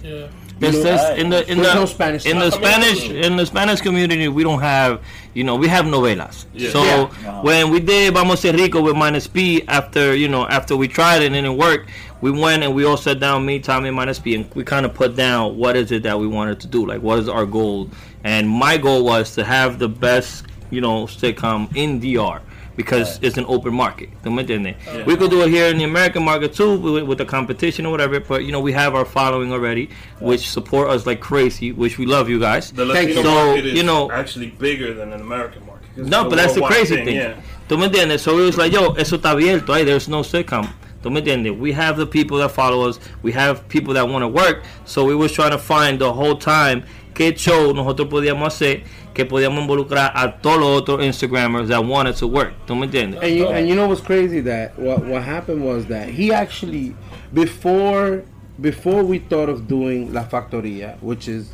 S6: Yeah.
S4: Know,
S2: just in the in the
S4: no Spanish
S2: in the. Spanish in the Spanish community we don't have you know we have novelas.
S3: Yeah.
S2: So
S4: Yeah.
S2: When we did Vamos a Rico with Minus P after you know after we tried it and it didn't work, we went and we all sat down me Tommy and Minus P and we kind of put down what is it that we wanted to do like what is our goal and my goal was to have the best you know sitcom in DR. Because it's an open market. ¿Tú me entiendes? We could do it here in the American market too, with, with the competition or whatever. But you know, we have our following already, which support us like crazy. Which we love you guys.
S3: the Latino.
S2: So,
S3: market is
S2: you know-
S3: actually bigger than an American market.
S2: No,
S3: it's a
S2: but that's the
S3: worldwide
S2: crazy thing.
S3: Yeah.
S2: ¿Tú me entiendes? So it was like, yo, eso está abierto. Hey, there's no sitcom. ¿Tú me entiendes? We have the people that follow us. We have people that want to work. So we was trying to find the whole time qué show nosotros podíamos hacer que podíamos involucrar a todos los otros Instagrammers that wanted to work. ¿Tú me entiendes?
S4: And you, and you know what's crazy that what what happened was that he actually before before we thought of doing La Factoria, which is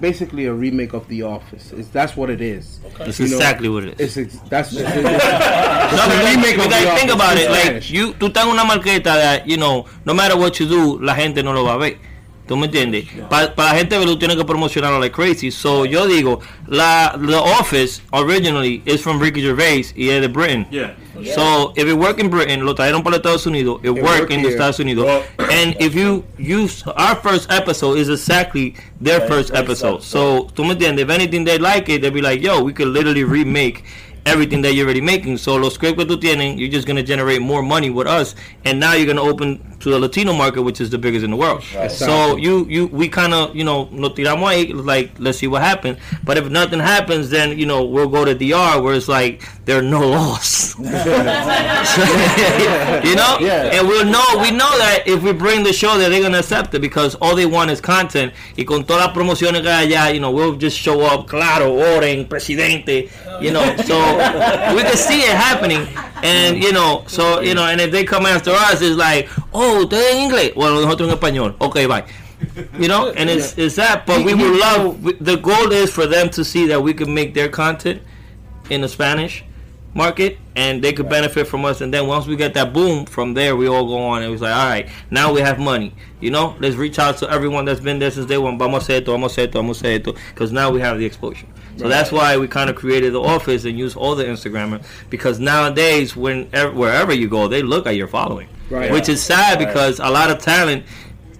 S4: basically a remake of The Office. It's, that's what it is.
S2: That's
S4: You know,
S2: exactly what it is.
S4: It's that's it's, it's,
S2: No,
S4: a remake of The
S2: think
S4: Office
S2: about it. Like you, tú estás en una marqueta that you know, no matter what you do, la gente no lo va a ver. ¿Tú me entiendes? Para la gente verlo tiene que promocionarlo like crazy. So yo digo, la The Office originally is from Ricky Gervais y es de Britain.
S3: Yeah.
S2: So if it work in Britain, lo trajeron para Estados Unidos, it, work
S4: work
S2: in the. Estados Unidos.
S3: Well-
S2: and if you use our first episode is exactly their first
S8: first
S2: episode.
S8: episode.
S2: So tú me entiendes? If anything they like it, they'll be like, yo, we could literally remake everything that you're already making. So los scripts que tú tienes, you're just gonna generate more money with us, and now you're gonna open to the Latino market, which is the biggest in the world. So you you we kind of you know nos tiramos ahí like let's see what happens. But if nothing happens, then you know we'll go to DR where it's like there are no laws. you know,
S4: Yeah.
S2: and we'll know we know that if we bring the show that they're gonna accept it because all they want is content. Y con todas las promociones que allá, you know, we'll just show up. Claro, Oren, presidente. You know, so we can see it happening, and you know, so you know, and if they come after us, it's like, oh, ustedes en inglés, bueno, nosotros en español. Okay, bye. You know, and it's it's that, but we would love. The goal is for them to see that we can make their content in the Spanish market and they could benefit from us. And then once we get that boom from there we all go on and it was like all right now we have money. You know let's reach out to everyone that's been there since day one. Vamos a esto vamos a esto vamos a esto. Because now we have the exposure so that's why we kind of created the office and use all the instagrammers because nowadays when wherever you go they look at your following
S4: Right.
S2: which is sad because a lot of talent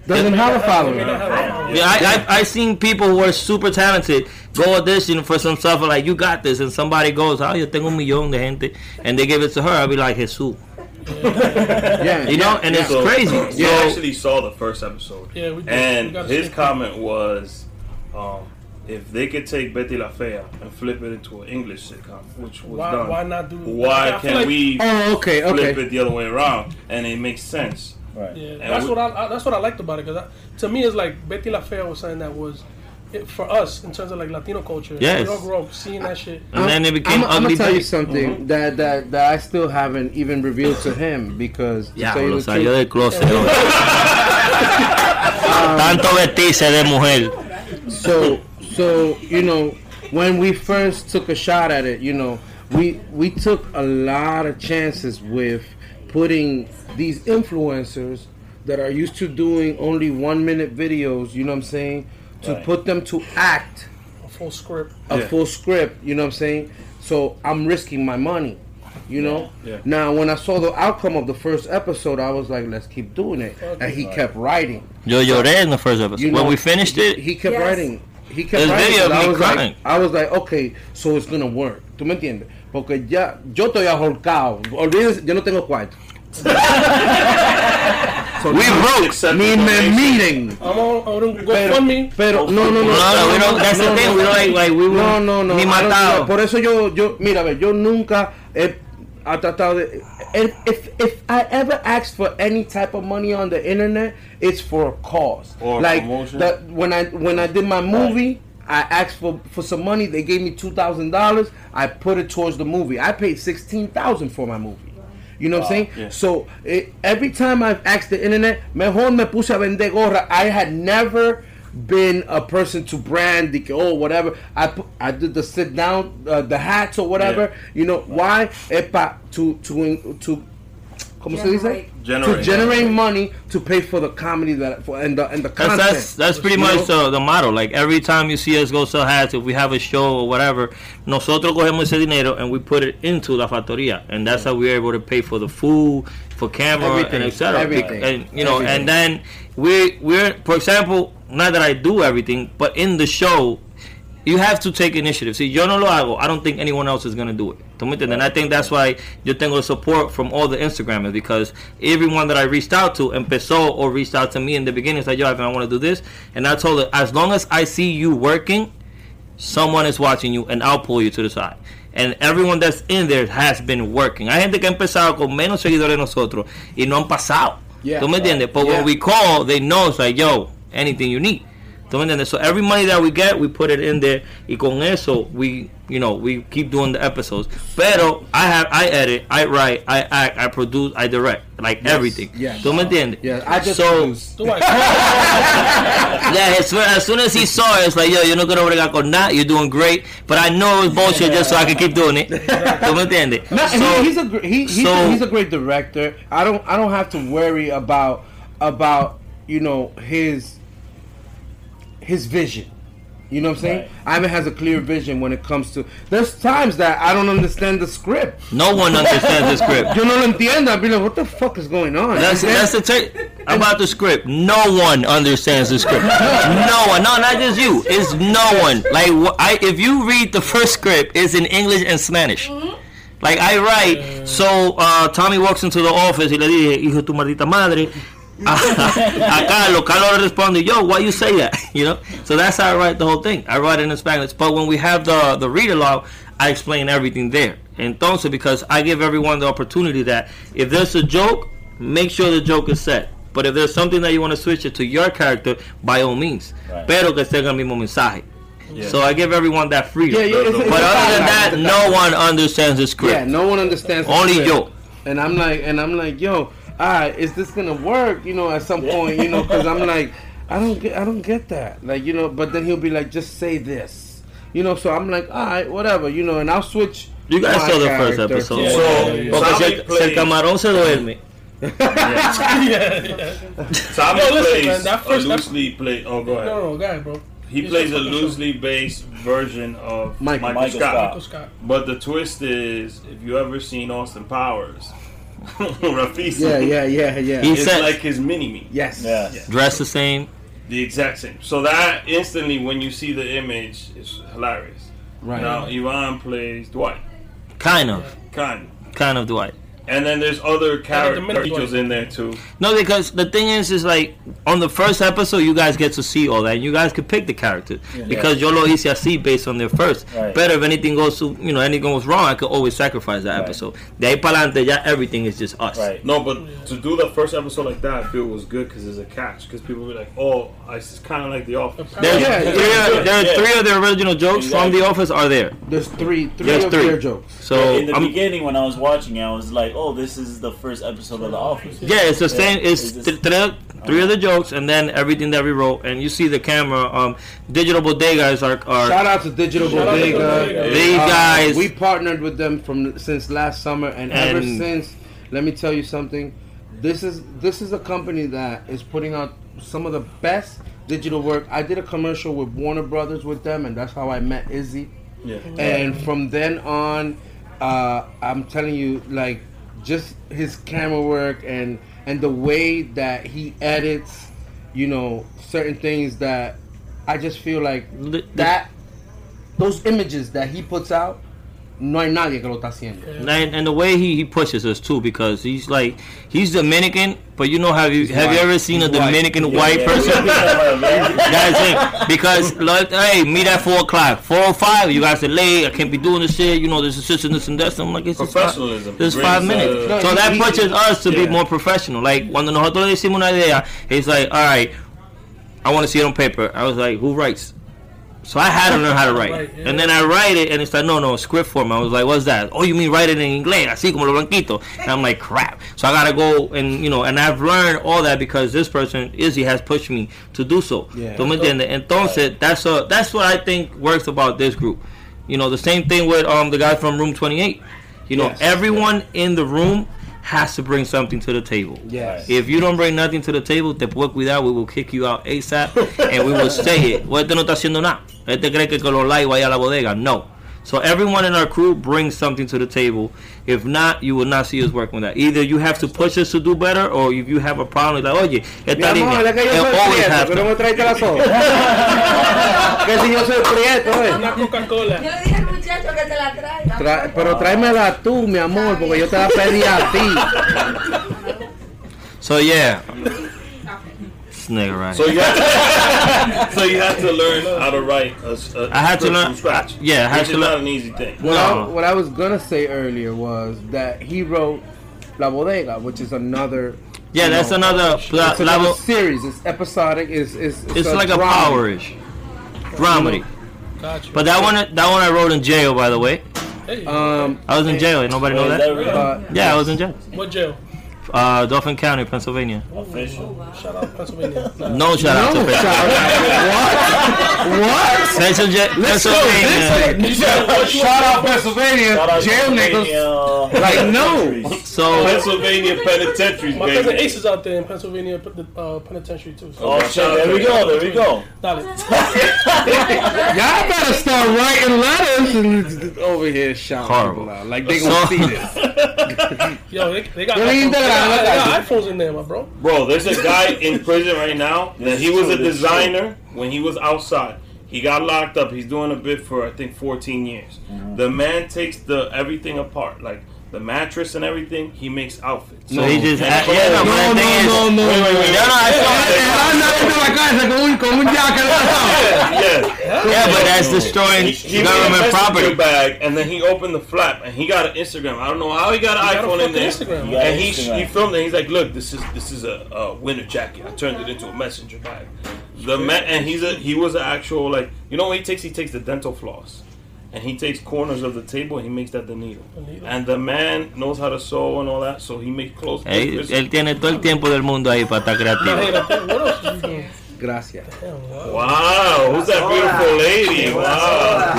S4: Doesn't have a following.
S2: yeah, I, I I seen people who are super talented go audition for some stuff and like you got this, and somebody goes, oh, yo tengo un millón de gente, and they give it to her. I'll be like Jesus,
S4: Yeah,
S2: you know, and it's
S3: So,
S2: crazy.
S3: Yeah,
S2: So
S3: actually saw the first episode.
S6: Yeah, we did.
S3: And
S6: We
S3: his comment was, um, if they could take Betty La Fea and flip it into an English sitcom, which was
S6: Why,
S3: done,
S6: why not do?
S3: why
S6: I feel
S3: can't
S6: like-
S3: we
S4: Oh, okay,
S3: flip it the other way around? And it makes sense.
S8: Right.
S6: Yeah,
S3: And
S6: that's
S3: we-
S6: what I, I that's what I liked about it because to me it's like Betty La Fea was something that was it, for us in terms of like Latino culture.
S2: Yes.
S6: we all grew up seeing that shit.
S2: and then it became
S4: I'm, I'm gonna tell you
S2: Betty.
S4: something mm-hmm. that, that that I still haven't even revealed to him because to
S2: Ya,
S4: tell you
S2: lo
S4: the
S2: salió del closet. Tanto vestirse de mujer.
S4: so so you know when we first took a shot at it you know we we took a lot of chances with putting these influencers that are used to doing only one minute videos you know what i'm saying to
S8: Right.
S4: put them to act
S6: A full script.
S4: a
S3: Yeah.
S4: full script you know what i'm saying so i'm risking my money you know
S3: Yeah.
S4: now when i saw the outcome of the first episode i was like let's keep doing it and he kept writing
S2: Yo lloré in the first episode.
S4: you
S2: when we finished
S4: he,
S2: it,
S4: he kept
S5: Yes.
S4: writing. He kept and I
S2: me
S4: was
S2: crying.
S4: like, I was like, okay, so it's gonna work. ¿Tú me entiendes? Porque ya yo estoy ahorcado. Olvídense, yo no tengo cuarto. so
S2: we broke.
S4: Ni
S3: the
S4: me miren. Pero, pero no, no, no,
S2: No, no,
S4: no,
S2: ni matado.
S4: Por eso yo, yo, mira, ve, yo nunca he ha tratado de. If, if if I ever asked for any type of money on the internet, it's for a cause.
S3: Or
S4: like
S3: promotion.
S4: the, when I when I did my movie, I asked for for some money. They gave me two thousand dollars. I put it towards the movie. I paid sixteen thousand for my movie. You know what I'm saying?
S3: yeah.
S4: So it, every time I've asked the internet, mejor me puse a vender gorra. I had never been a person to brand the oh whatever. I pu- I did the sit down, uh, the hats or whatever.
S3: Yeah.
S4: You know why? Epa, to to to. ¿Cómo se dice?
S3: Generate.
S4: To generate money to pay for the comedy that for and the and the
S2: That's,
S4: content.
S2: that's that's pretty
S4: You
S2: much the, the motto. Like every time you see us go sell hats, if we have a show or whatever, nosotros cogemos ese dinero and we put it into la factoría, and that's how we're able to pay for the food, for camera,
S4: Everything,
S2: and etc.
S4: everything,
S2: And you know,
S4: everything.
S2: and then we we're for example, not that I do everything, but in the show. You have to take initiative. See, yo no lo hago. I don't think anyone else is gonna do it. ¿Tú me entiendes? And I think that's why yo tengo support from all the Instagrammers because everyone that I reached out to empezó or reached out to me in the beginning said, "Yo, Ivan, I want to do this," and I told her, as long as I see you working, someone is watching you, and I'll pull you to the side. And everyone that's in there has been working. Hay gente que ha empezado con menos seguidores de nosotros y no han pasado.
S4: Yeah.
S2: ¿Tú me entiendes? But
S4: Yeah.
S2: when we call, they know it's like, yo, anything you need. ¿Tú me entiendes? So every money that we get, we put it in there. Y con eso, we, you know, we keep doing the episodes. Pero I have, I edit, I write, I act, I produce, I direct, like everything.
S4: yes.
S2: ¿Tú me entiendes?
S4: Yeah, I just
S2: so,
S4: produced.
S6: Do I?
S2: yeah, as soon, as soon as he saw it, it's like, yo, you're not gonna bregar con nada, you're doing great, but I know it's bullshit just so I can keep doing it. ¿Tú me entiendes?
S4: No,
S2: So-
S4: he, he's a he, he's,
S2: so-
S4: a, he's a great director. I don't I don't have to worry about about you know his his vision. You know what I'm saying? Ivan has a clear vision when it comes to. There's times that I don't understand the script.
S2: No one understands the script.
S4: Yo no lo entiendo. I'll be like, what the fuck is going on?
S2: That's
S4: And then-
S2: that's the ter- about the script. No one understands the script. No one. No, not just you. It's no one. Like I, if you read the first script, it's in English and Spanish. Like I write, so uh, Tommy walks into the office y le dije, hijo tu maldita madre. A Carlos, Carlos responde, yo, why you say that? You know, so that's how I write the whole thing. I write it in Spanish, but when we have the the read along, I explain everything there. Entonces, because I give everyone the opportunity that if there's a joke, make sure the joke is set. But if there's something that you want to switch it to your character, by all means.
S8: Right.
S2: Pero que tenga el mismo mensaje. So I give everyone that freedom.
S4: Yeah, yeah, it's- it's
S2: but
S4: a
S2: other than
S4: fine
S2: that,
S4: line.
S2: no one understands the script.
S4: Yeah, no one understands. the
S2: Only
S4: script.
S2: yo.
S4: And I'm like, and I'm like, yo, alright, is this gonna work? You know, at some point, you know, because I'm like, I don't get, I don't get that. Like, you know, but then he'll be like, just say this. You know, so I'm like, alright, whatever, you know, and I'll switch.
S2: You guys saw the first episode.
S4: to-
S3: So,
S2: Porque
S3: Tommy
S2: si, el- si
S3: plays,
S2: camarón se duerme.
S3: Tommy
S6: Yo, listen,
S3: plays
S6: man, that
S3: a
S6: first ep-
S3: loosely play. Oh, go ahead.
S6: No, no, go ahead, bro.
S3: He
S6: He's
S3: plays a
S6: just-
S3: loosely based version of
S4: Michael.
S3: Michael,
S8: Michael
S3: Scott.
S8: Scott.
S6: Michael Scott.
S3: But the twist is, if you ever seen Austin Powers, Rafisi,
S4: Yeah, yeah, yeah, yeah.
S2: He
S3: it's
S2: said-
S3: like his mini me.
S4: yes.
S8: Yeah.
S2: Dress the same.
S3: The exact same. So that instantly, when you see the image, it's hilarious.
S4: Right.
S3: Now, Ivan plays Dwight,
S2: Kind of.
S3: kind.
S2: Kind of Dwight.
S3: And then there's other
S6: the minute
S3: characters in there too.
S2: No, because the thing is, is like on the first episode, you guys get to see all that, and you guys could pick the character because yo lo hice así based on their first.
S8: Right.
S2: But if anything goes to, you know, anything goes wrong, I could always sacrifice that
S8: Right.
S2: episode. De ahí para adelante, ya everything is just us.
S8: Right.
S3: No, but to do the first episode like that, I feel was good because there's a catch. Because people be like, "Oh, it's kind of like The Office."
S2: There's,
S4: Yeah,
S2: three,
S4: yeah,
S2: of- there's
S8: yeah.
S2: three of the original jokes from The Office are there.
S4: There's three, three
S2: There's
S4: of
S2: three.
S4: their jokes.
S2: So
S8: in the
S2: I'm-
S8: beginning, when I was watching, I was like, "Oh, this is the first episode of The Office."
S2: Yeah, it's the same. It's
S8: Is this-
S2: th- three, three of the jokes, and then everything that we wrote. And you see the camera. Um, Digital Bodegas are are
S4: Shout out to Digital
S6: Shout out to
S4: Bodega.
S6: Bodega.
S2: These
S4: Uh,
S2: guys-
S4: we partnered with them from since last summer, and, ever since, let me tell you something. This is this is a company that is putting out some of the best digital work. I did a commercial with Warner Brothers with them, and that's how I met Izzy.
S3: Yeah.
S4: And from then on, uh, I'm telling you, like, just his camera work and and the way that he edits, you know, certain things that I just feel like
S2: Li-
S4: that those images that he puts out, no hay nadie que lo está haciendo.
S2: and, and the way he, he pushes us too, because he's like he's Dominican, but you know have you have you ever seen a
S4: He's white.
S2: Dominican white
S8: Yeah.
S2: person? That's it. Because like, hey, meet at four o'clock, four or five. You guys are late. I can't be doing this shit. You know, there's this and this and that. I'm like, it's just five,
S3: Professionalism.
S2: there's five
S3: uh,
S2: minutes.
S4: No,
S2: so
S4: he-
S2: that
S4: he-
S2: pushes us to be more professional. Like cuando nosotros le decimos una idea, it's like, all right, I want to see it on paper. I was like, who writes? So I had to learn how to write.
S6: Right, yeah.
S2: And then I write it, and it's like, no, no, script form. I was like, what's that? Oh, you mean write it in inglés, así como lo blanquito. And I'm like, crap. So I gotta go and you know, and I've learned all that because this person, Izzy, has pushed me to do so.
S4: Yeah.
S2: ¿Tú me entiendes? Entonces, that's a, that's what I think works about this group. You know, the same thing with um the guy from Room 28. You know,
S4: Yes.
S2: everyone in the room has to bring something to the table.
S4: Yes.
S2: If you don't bring nothing to the table, te puedo cuidar, we will kick you out ASAP and we will say it. Este no está haciendo nada. Este cree que con los likes vaya a la bodega. No. So everyone in our crew brings something to the table. If not, you will not see us working with that. Either you have to push us to do better, or if you have a problem, like, oye,
S4: Mi
S2: esta
S4: amor,
S2: línea,
S4: es que yo soy
S2: always
S4: prieto,
S2: has
S4: pero me traiste la soda. que si yo soy prieto, eh.
S6: Una Coca-Cola.
S5: Yo le dije al muchacho que te la traiga.
S4: Tra- pero tráemela tú, mi amor, porque yo te la pedí a ti.
S2: So yeah. This nigga right.
S3: So you had to, so you had to learn how to write a, s- a
S2: I had to learn-
S3: from scratch.
S2: yeah, I had
S3: which
S2: to
S3: is
S2: learn-
S3: not an easy thing.
S4: What,
S2: No.
S4: I, what I was gonna say earlier was that he wrote La Bodega, which is another.
S2: yeah, that's
S4: know,
S2: another la,
S4: It's another
S2: la-
S4: series. It's episodic. It's it's,
S2: It's like a
S4: drama.
S2: powerish dramedy.
S6: Got you.
S2: But that one, that one I wrote in jail, by the way.
S6: Hey,
S4: Um,
S2: I was in jail. Nobody know that?
S8: that
S4: uh,
S2: Yeah, I was in jail.
S6: what jail?
S2: Uh, Dauphin County, Pennsylvania.
S8: Official.
S6: Shout out Pennsylvania. Nah.
S2: No shout out to
S4: No,
S2: Pennsylvania.
S4: What? What?
S2: Pennsylvania. Pennsylvania.
S4: You said, shout out Pennsylvania,
S8: Shout out
S4: jail niggas.
S8: Pennsylvania.
S4: Like, no.
S2: So
S3: Pennsylvania penitentiaries,
S6: My cousin
S3: baby.
S6: Ace is out there in Pennsylvania uh, penitentiary too. So
S8: Oh shit! There we go. There we go.
S4: Y'all better start writing letters and over here shouting
S2: Horrible.
S4: people out. Like they gonna
S2: So-
S4: see this.
S6: Yo, they, they got
S4: Yo,
S6: iPhones,
S4: you
S6: they got, they
S4: got-
S6: got iPhones in there, my bro.
S3: Bro, there's a guy in prison right now that he was a
S8: This is true.
S3: designer when he was outside. He got locked up. He's doing a bit for I think 14 years. Mm-hmm. The man takes the everything apart, like the mattress and everything. He makes outfits.
S2: So he just
S3: And-
S2: yeah, no,
S4: No,
S2: but the thing
S4: no, no, no.
S3: Wait, wait, wait.
S2: No, no, I saw
S4: Anda de la casa con un, con un jacket.
S3: yeah,
S2: Yeah, but that's destroying
S3: He made a
S2: government
S3: messenger
S2: property.
S3: bag, and then he opened the flap, and he got an Instagram. I don't know how he got an
S6: He got
S3: iPhone in there.
S6: Instagram.
S8: Yeah.
S3: And he
S8: Instagram.
S3: he filmed it. He's like, "Look, this is this is a, a winter jacket. I turned it into a messenger bag." The man, and he's a he was an actual like you know what he takes? He takes the dental floss, and he takes corners of the table and he makes that the needle.
S6: needle.
S3: And the man knows how to sew and all that, so he makes clothes.
S2: Él, él tiene todo el tiempo del mundo ahí para estar
S6: Hey,
S2: creativo.
S6: what else you doing?
S4: Gracias.
S6: Damn, wow.
S3: Wow, who's that beautiful lady? Wow.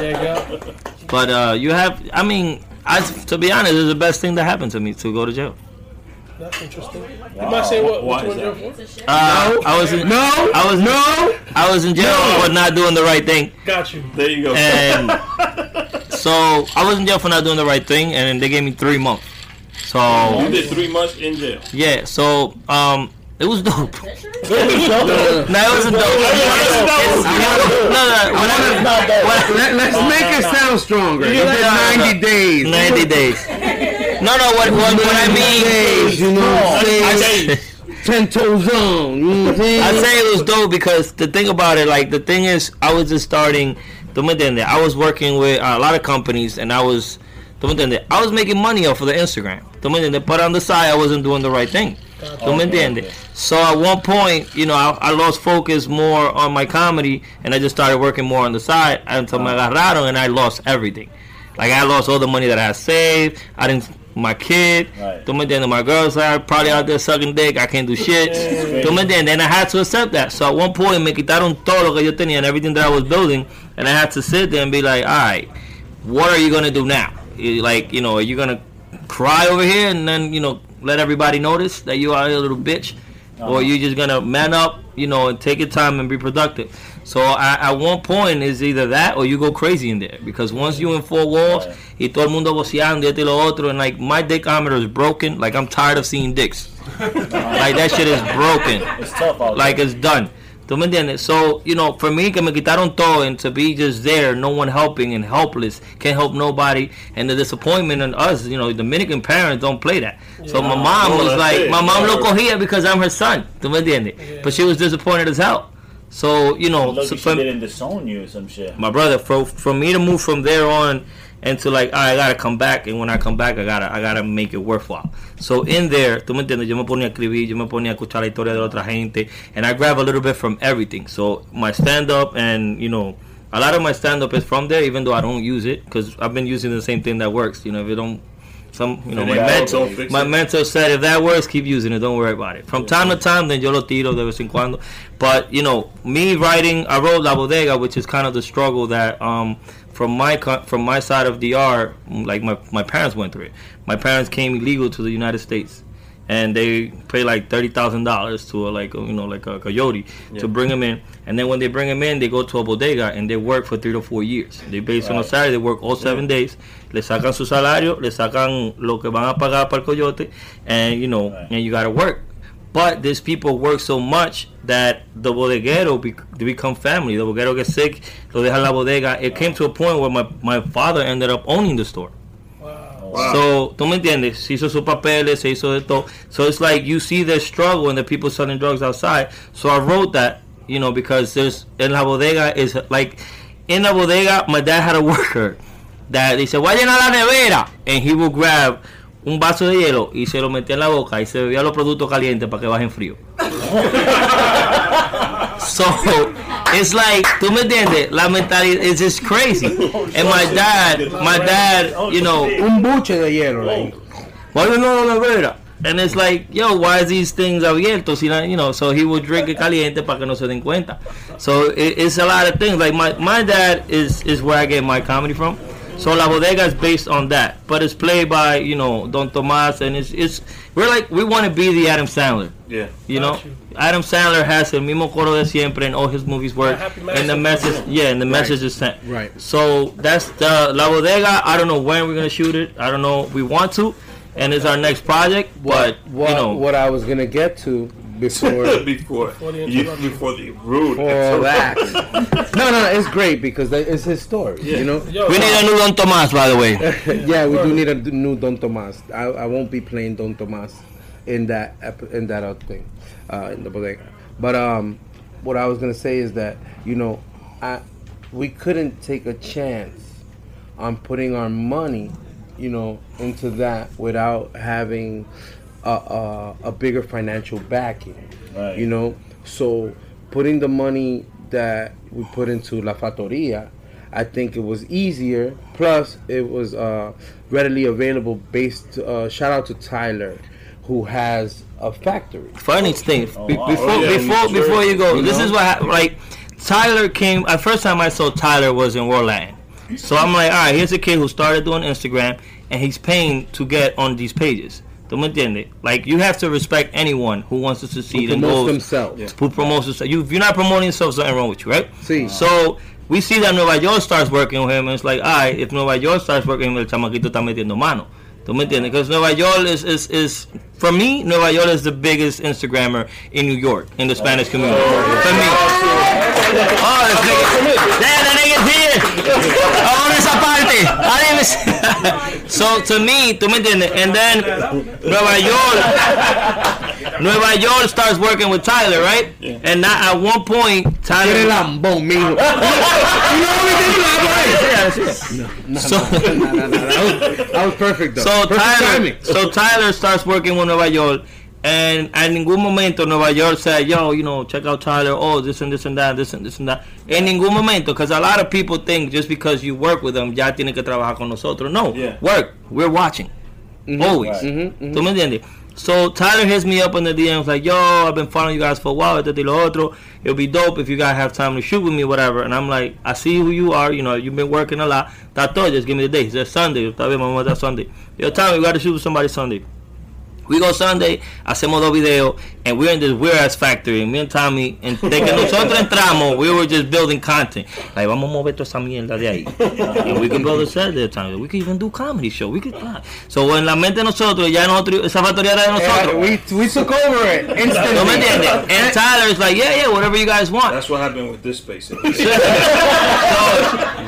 S6: There you go.
S2: But uh, you have, I mean, I, to be honest, it's the best thing that happened to me to go to jail.
S6: That's interesting. You might say what,
S3: Why
S6: what you
S3: is
S6: went jail for?
S2: Uh, I was in,
S4: No.
S2: I was
S4: No.
S2: I was in jail for not doing the right thing,
S6: Got you.
S3: There you go.
S2: and so I was in jail for not doing the right thing, and they gave me three months. So
S3: you did three months in jail.
S2: yeah, so um, it was dope. no, it wasn't dope. It's- no, no, what I- what-
S4: Let, let's make it sound stronger. You
S2: Yeah.
S4: did 90 days.
S2: 90 days. No, no, what, what, what I mean
S4: days, you know what I'm
S2: I
S4: saying?
S2: say,
S4: Ten toes on. You know what I'm saying?
S2: I say it was dope because the thing about it, like the thing is, I was just starting. ¿Tú me? I was working with uh, a lot of companies, and I was, ¿tú me entiendes? I was making money off of the Instagram. ¿Tú me entiendes? But on the side, I wasn't doing the right thing. ¿Tú me entiendes? So at one point, you know, I, I lost focus more on my comedy, and I just started working more on the side until me agarraron, and I lost everything. Like I lost all the money that I saved. I didn't. My kid,
S8: Right.
S2: me entiendes? My girls are probably out there sucking dick. I can't do shit. ¿Tú me entiendes? And I had to accept that. So at one point me quitaron todo lo que yo tenía and everything that I was building, and I had to sit there and be like, all right, what are you gonna do now? Like, you know, are you gonna cry over here and then you know let everybody notice that you are a little bitch, or uh-huh. you just gonna man up, you know, and take your time and be productive? So I, at one point is either that or you go crazy in there because once you in four walls y todo el mundo voceando y lo otro and like my dichometer is broken, like I'm tired of seeing dicks. like that shit is broken.
S8: It's tough out
S2: Like it's done. ¿Tú me entiendes? So, you know, for me, que me quitaron todo and to be just there, no one helping and helpless, can't help nobody, and the disappointment in us, you know, Dominican parents don't play that. So my mom was like, my mom lo cogía because I'm her son. ¿Tú me entiendes? But she was disappointed as hell. So, you know, so for-
S8: didn't disown you or some shit.
S2: my brother for for me to move from there on and to like I gotta come back and when I come back I gotta I gotta make it worthwhile so in there tú me entiendes yo me ponía a escribir yo me ponía a escuchar la historia de la otra gente and I grab a little bit from everything so my stand up and you know a lot of my stand up is from there even though I don't use it because I've been using the same thing that works you know if it don't some you know my mentor my mentor said if that works keep using it don't worry about it. From time to time then yo lo tiro de vez en cuando. But you know me writing I wrote La Bodega which is kind of the struggle that um from my from my side of the DR like my my parents went through it. My parents came illegal to the United States and they pay like thirty thousand dollars to a like a, you know like a coyote to bring them in and then when they bring them in they go to a bodega and they work for three to four years they base on a
S8: Right.
S2: salary they work all seven days le sacan su salario le sacan lo que van a pagar para el coyote and you know
S8: Right.
S2: and you gotta work but these people work so much that the bodeguero be, they become family. The bodeguero gets sick, lo deja la bodega. It came to a point where my, my father ended up owning the store.
S3: Wow.
S2: So, ¿tú me entiendes? Se hizo sus papeles, se hizo de todo. So it's like you see their struggle and the people selling drugs outside. So I wrote that, you know, because there's in la bodega is like in la bodega. My dad had a worker that he said, "Voy a llenar la nevera," and he would grab un vaso de hielo y se lo metía en la boca y se bebía los productos calientes para que bajen frío. So it's like, tú me entiendes? La mentalidad is just crazy. And my dad, my dad, you know,
S4: Un buche de hielo. Like.
S2: why you no la nevera? And it's like, yo, why is these things abiertos? You know, you know, so he would drink it caliente para que no se den cuenta. So it, it's a lot of things. Like my, my dad is is where I get my comedy from. So La Bodega is based on that, but it's played by you know Don Tomas, and it's it's we're like we want to be the Adam Sandler.
S3: Yeah.
S2: You know,
S6: you.
S2: Adam Sandler has el mismo coro de siempre, and all his movies work.
S6: Happy
S2: And the message, yeah, and the message is sent.
S4: Right.
S2: So that's the La Bodega. I don't know when we're gonna shoot it. I don't know. We want to, and it's our next project. But
S4: what,
S2: you know,
S4: what I was gonna get to before
S3: before
S6: the
S3: you, before the rude.
S4: for that. no, no, it's great because that- it's his story. You know.
S6: Yo,
S2: we need a new Don Tomas, by the way.
S4: yeah, we do need a d- new Don Tomas. I, I won't be playing Don Tomas in that ep- in that other thing, uh, in the bodega. But um, what I was gonna say is that you know, I we couldn't take a chance on putting our money, you know, into that without having a, a, a bigger financial backing.
S8: Right.
S4: You know, so putting the money that we put into La Factoria, I think it was easier. Plus, it was uh, readily available. Based, uh, shout out to Tyler, who has a factory.
S2: Funny thing. Be-
S8: wow.
S2: before
S3: Oh, yeah,
S2: before before you go,
S4: You
S2: this
S4: know?
S2: is what hap- like Tyler came. First time I saw Tyler was in Warland. So I'm like, all right, here's a kid who started doing Instagram, and he's paying to get on these pages. ¿Tú me entiendes? Like you have to respect anyone who wants to succeed and
S4: promotes
S2: goes
S4: themselves.
S2: who promotes themselves. You, if you're not promoting yourself, something wrong with you, right?
S4: Sí.
S2: So we see that Nueva York starts working with him, and it's like, all right, if Nueva York starts working with him, el chamaquito está metiendo mano. ¿Tú me entiendes? Because Nueva York is, is, is, for me, Nueva York is the biggest Instagrammer in New York, in the Spanish community. For me. Oh, oh this nigga. Damn, that nigga's here. I want esa parte. I didn't even see- So, to me, ¿tú me entiendes? And then Nueva York, Nueva York starts working with Tyler, right? And now at one point,
S4: Eres
S2: Tyler.
S4: lambón, mijo.
S2: So,
S4: No, no, no, that was, that was perfect though.
S2: So
S4: perfect
S2: Tyler,
S4: timing.
S2: so Tyler starts working with Nueva York, and at ningún momento Nueva York said, "Yo, you know, check out Tyler. Oh, this and this and that, this and this and that." En ningún momento, because a lot of people think just because you work with them, ya tiene que trabajar con nosotros. No,
S3: Yeah.
S2: work. We're watching. Mm-hmm. Always. Mm-hmm. Mm-hmm. ¿Tú me entiendes? So Tyler hits me up on the DMs like, "Yo, I've been following you guys for a while. Este y lo otro. It'll be dope if you guys have time to shoot with me, whatever." And I'm like, "I see who you are. You know, you've been working a lot. That's all. Just give me the day." He said Sunday. Está bien, vamos a Sunday. Yo, Tommy, we got to shoot with somebody Sunday. We go Sunday, hacemos dos videos, and we're in this weird ass factory. Me and Tommy, and de que nosotros entramos, we were just building content. Like, vamos a mover toda esa mierda de ahí. And we can build a set there, Tommy. We could even do comedy show. We could fly. So, en la mente de nosotros, ya nosotros, esa factoría era de
S4: Yeah, we, we took over it
S2: ¿No me entiendes?
S4: instantly.
S2: And Tyler is like, yeah, yeah, whatever you guys want.
S3: That's what happened with this space.
S2: so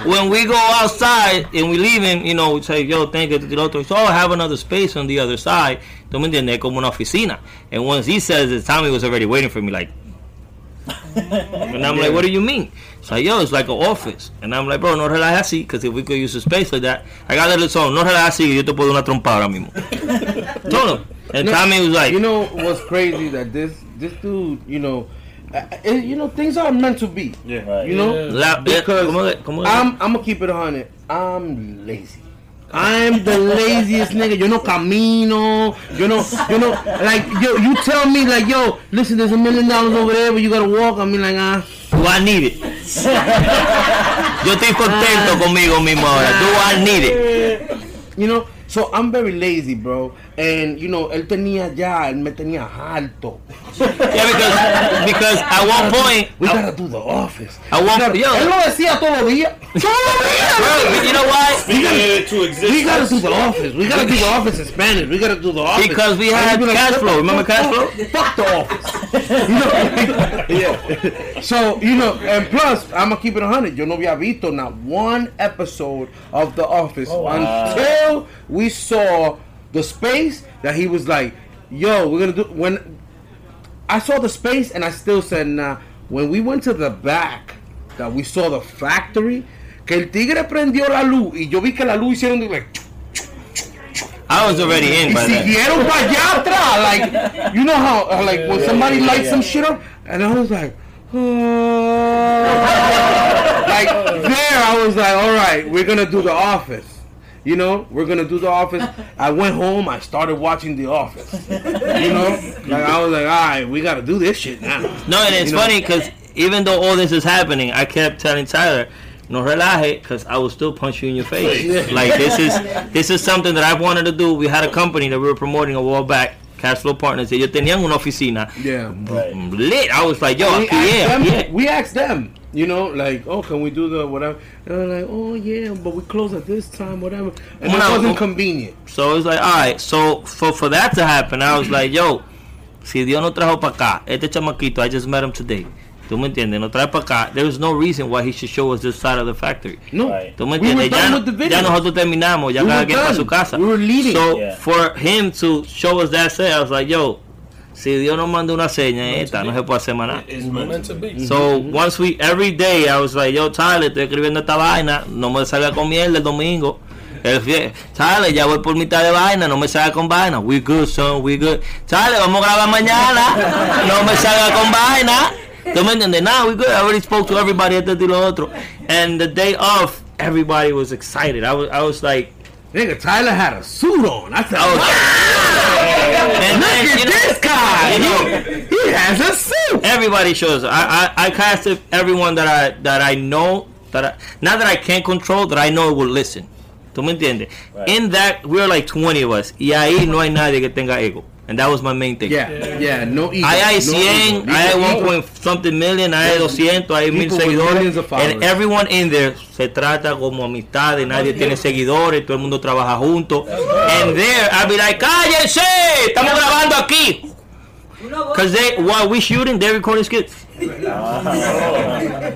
S2: when we go outside and we leaving, you know, we say, yo, thank you, the otro. So I have another space on the other side. ¿Tú me entiendes? Como una oficina. And once he says it, Tommy was already waiting for me, like. and I'm like, what do you mean? It's like, yo, it's like an office. And I'm like, bro, no relajes así, because if we could use a space like that, I got a little song, no relajes así, yo te puedo dar una trompa ahora mismo. Told him. And
S4: No,
S2: Tommy was like,
S4: you know what's crazy that this this dude, you know, uh, uh, you know things are meant to be.
S3: Yeah.
S8: Right.
S4: You know,
S2: La-
S4: because
S2: ¿cómo le- cómo le-
S4: I'm I'm gonna keep it a hundred. I'm lazy. I'm the laziest nigga. Yo no camino. Yo no, you know, like yo, you tell me like yo, listen, there's a million dollars over there, but you gotta walk. I mean like ah.
S2: Do I need it? Yo estoy contento conmigo mismo ahora. Do I need it?
S4: You know, so I'm very lazy, bro. And you know, él tenía ya, él me tenía harto.
S2: Yeah, because because at one point,
S4: We gotta uh, do the office.
S2: I want-
S4: We gotta-
S2: yo.
S4: él lo decía todos los días. Todos los días.
S2: bro, you know why?
S3: We needed to exist.
S4: We gotta do the office. We gotta do the office in Spanish. We gotta do the office.
S2: Because we
S4: And
S2: had
S4: you'd
S2: cash flow. Remember
S4: fuck
S2: cash
S4: the- Fuck the office. You know? yeah. So you know, and plus, I'm gonna keep it hundred. Yo no había visto not one episode of The Office oh, until we saw the space that he was like, "Yo, we're gonna do." When I saw the space, and I still said, "Nah." When we went to the back, that we saw the factory, que el tigre prendió la luz y yo vi que la luz hicieron de like.
S2: I was already in
S4: Y
S2: by then.
S4: siguieron para allá atrás. Like, you know how, uh, like, when somebody lights some shit up, and I was like, oh. like, there, I was like, all right, we're gonna do the office. You know, we're gonna do the office. I went home. I started watching the office. You know, like I was like, all right, we gotta do this shit now.
S2: No, and it's
S4: You
S2: funny because even though all this is happening, I kept telling Tyler, "No relaje," because I will still punch you in your face. Like this is this is something that I've wanted to do. We had a company that we were promoting a while back, Cash Flow Partners. Ellos tenían una oficina
S4: Yeah.
S2: lit. I was like, "Yo,
S4: we,
S2: aquí, yeah,
S4: them,
S2: yeah."
S4: we asked them, you know, like, oh, can we do the whatever? And they're like, oh yeah, but we close at this time, whatever. And it
S2: Well,
S4: wasn't
S2: well-
S4: convenient.
S2: So it was like, all right. So for for that to happen, I was like, yo, si Dios no trajo para acá, este chamaquito, I just met him today. ¿Tú me entiendes? No trae para acá. There was no reason why he should show us this side of the factory.
S4: No,
S8: Right.
S2: ¿Tú me
S4: we were?
S2: Ya,
S4: done
S2: no-
S4: with the video.
S2: ya nosotros terminamos, ya
S4: We
S2: cada
S4: were
S2: quien para
S4: done.
S2: su casa.
S4: We were leaving.
S2: So
S8: Yeah.
S2: for him to show us that set, I was like, yo, si Dios nos manda una seña esta, no se puede hacer más nada. So once we every day I was like, yo Tyler, estoy escribiendo esta vaina, no me salga con mierda el domingo. El fie- Tyler, ya voy por mitad de vaina, no me salga con vaina. We good, son, we good. Tyler, vamos a grabar mañana, no me salga con vaina. ¿Tú me entiendes? Nah, we good. I already spoke to everybody at the lo otro. And the day off, everybody was excited. I was, I was like,
S4: Nigga, Tyler had a suit on. I said,
S2: was, and
S4: look
S2: then,
S4: at
S2: you know-
S4: this guy.
S2: you know,
S4: he has a suit.
S2: everybody shows up. I, I I casted everyone that I that I know that I not that I can't control that I know will listen. ¿Tú me entiendes?
S8: Right.
S2: In that we're like 20 of us y ahí no hay nadie que tenga ego. And that was my main thing.
S4: Yeah, yeah, no ego.
S2: Hay
S4: no
S2: 100,
S4: ego.
S2: ahí hay
S4: Ego.
S2: 1 point something million, ahí hay 200, ahí hay mil seguidores.
S4: of followers.
S2: And everyone in there se trata como amistades, nadie tiene seguidores, todo el mundo trabaja junto. And there, I'll be like, cállense, estamos grabando aquí. Cause they, while we shooting, they recording skits.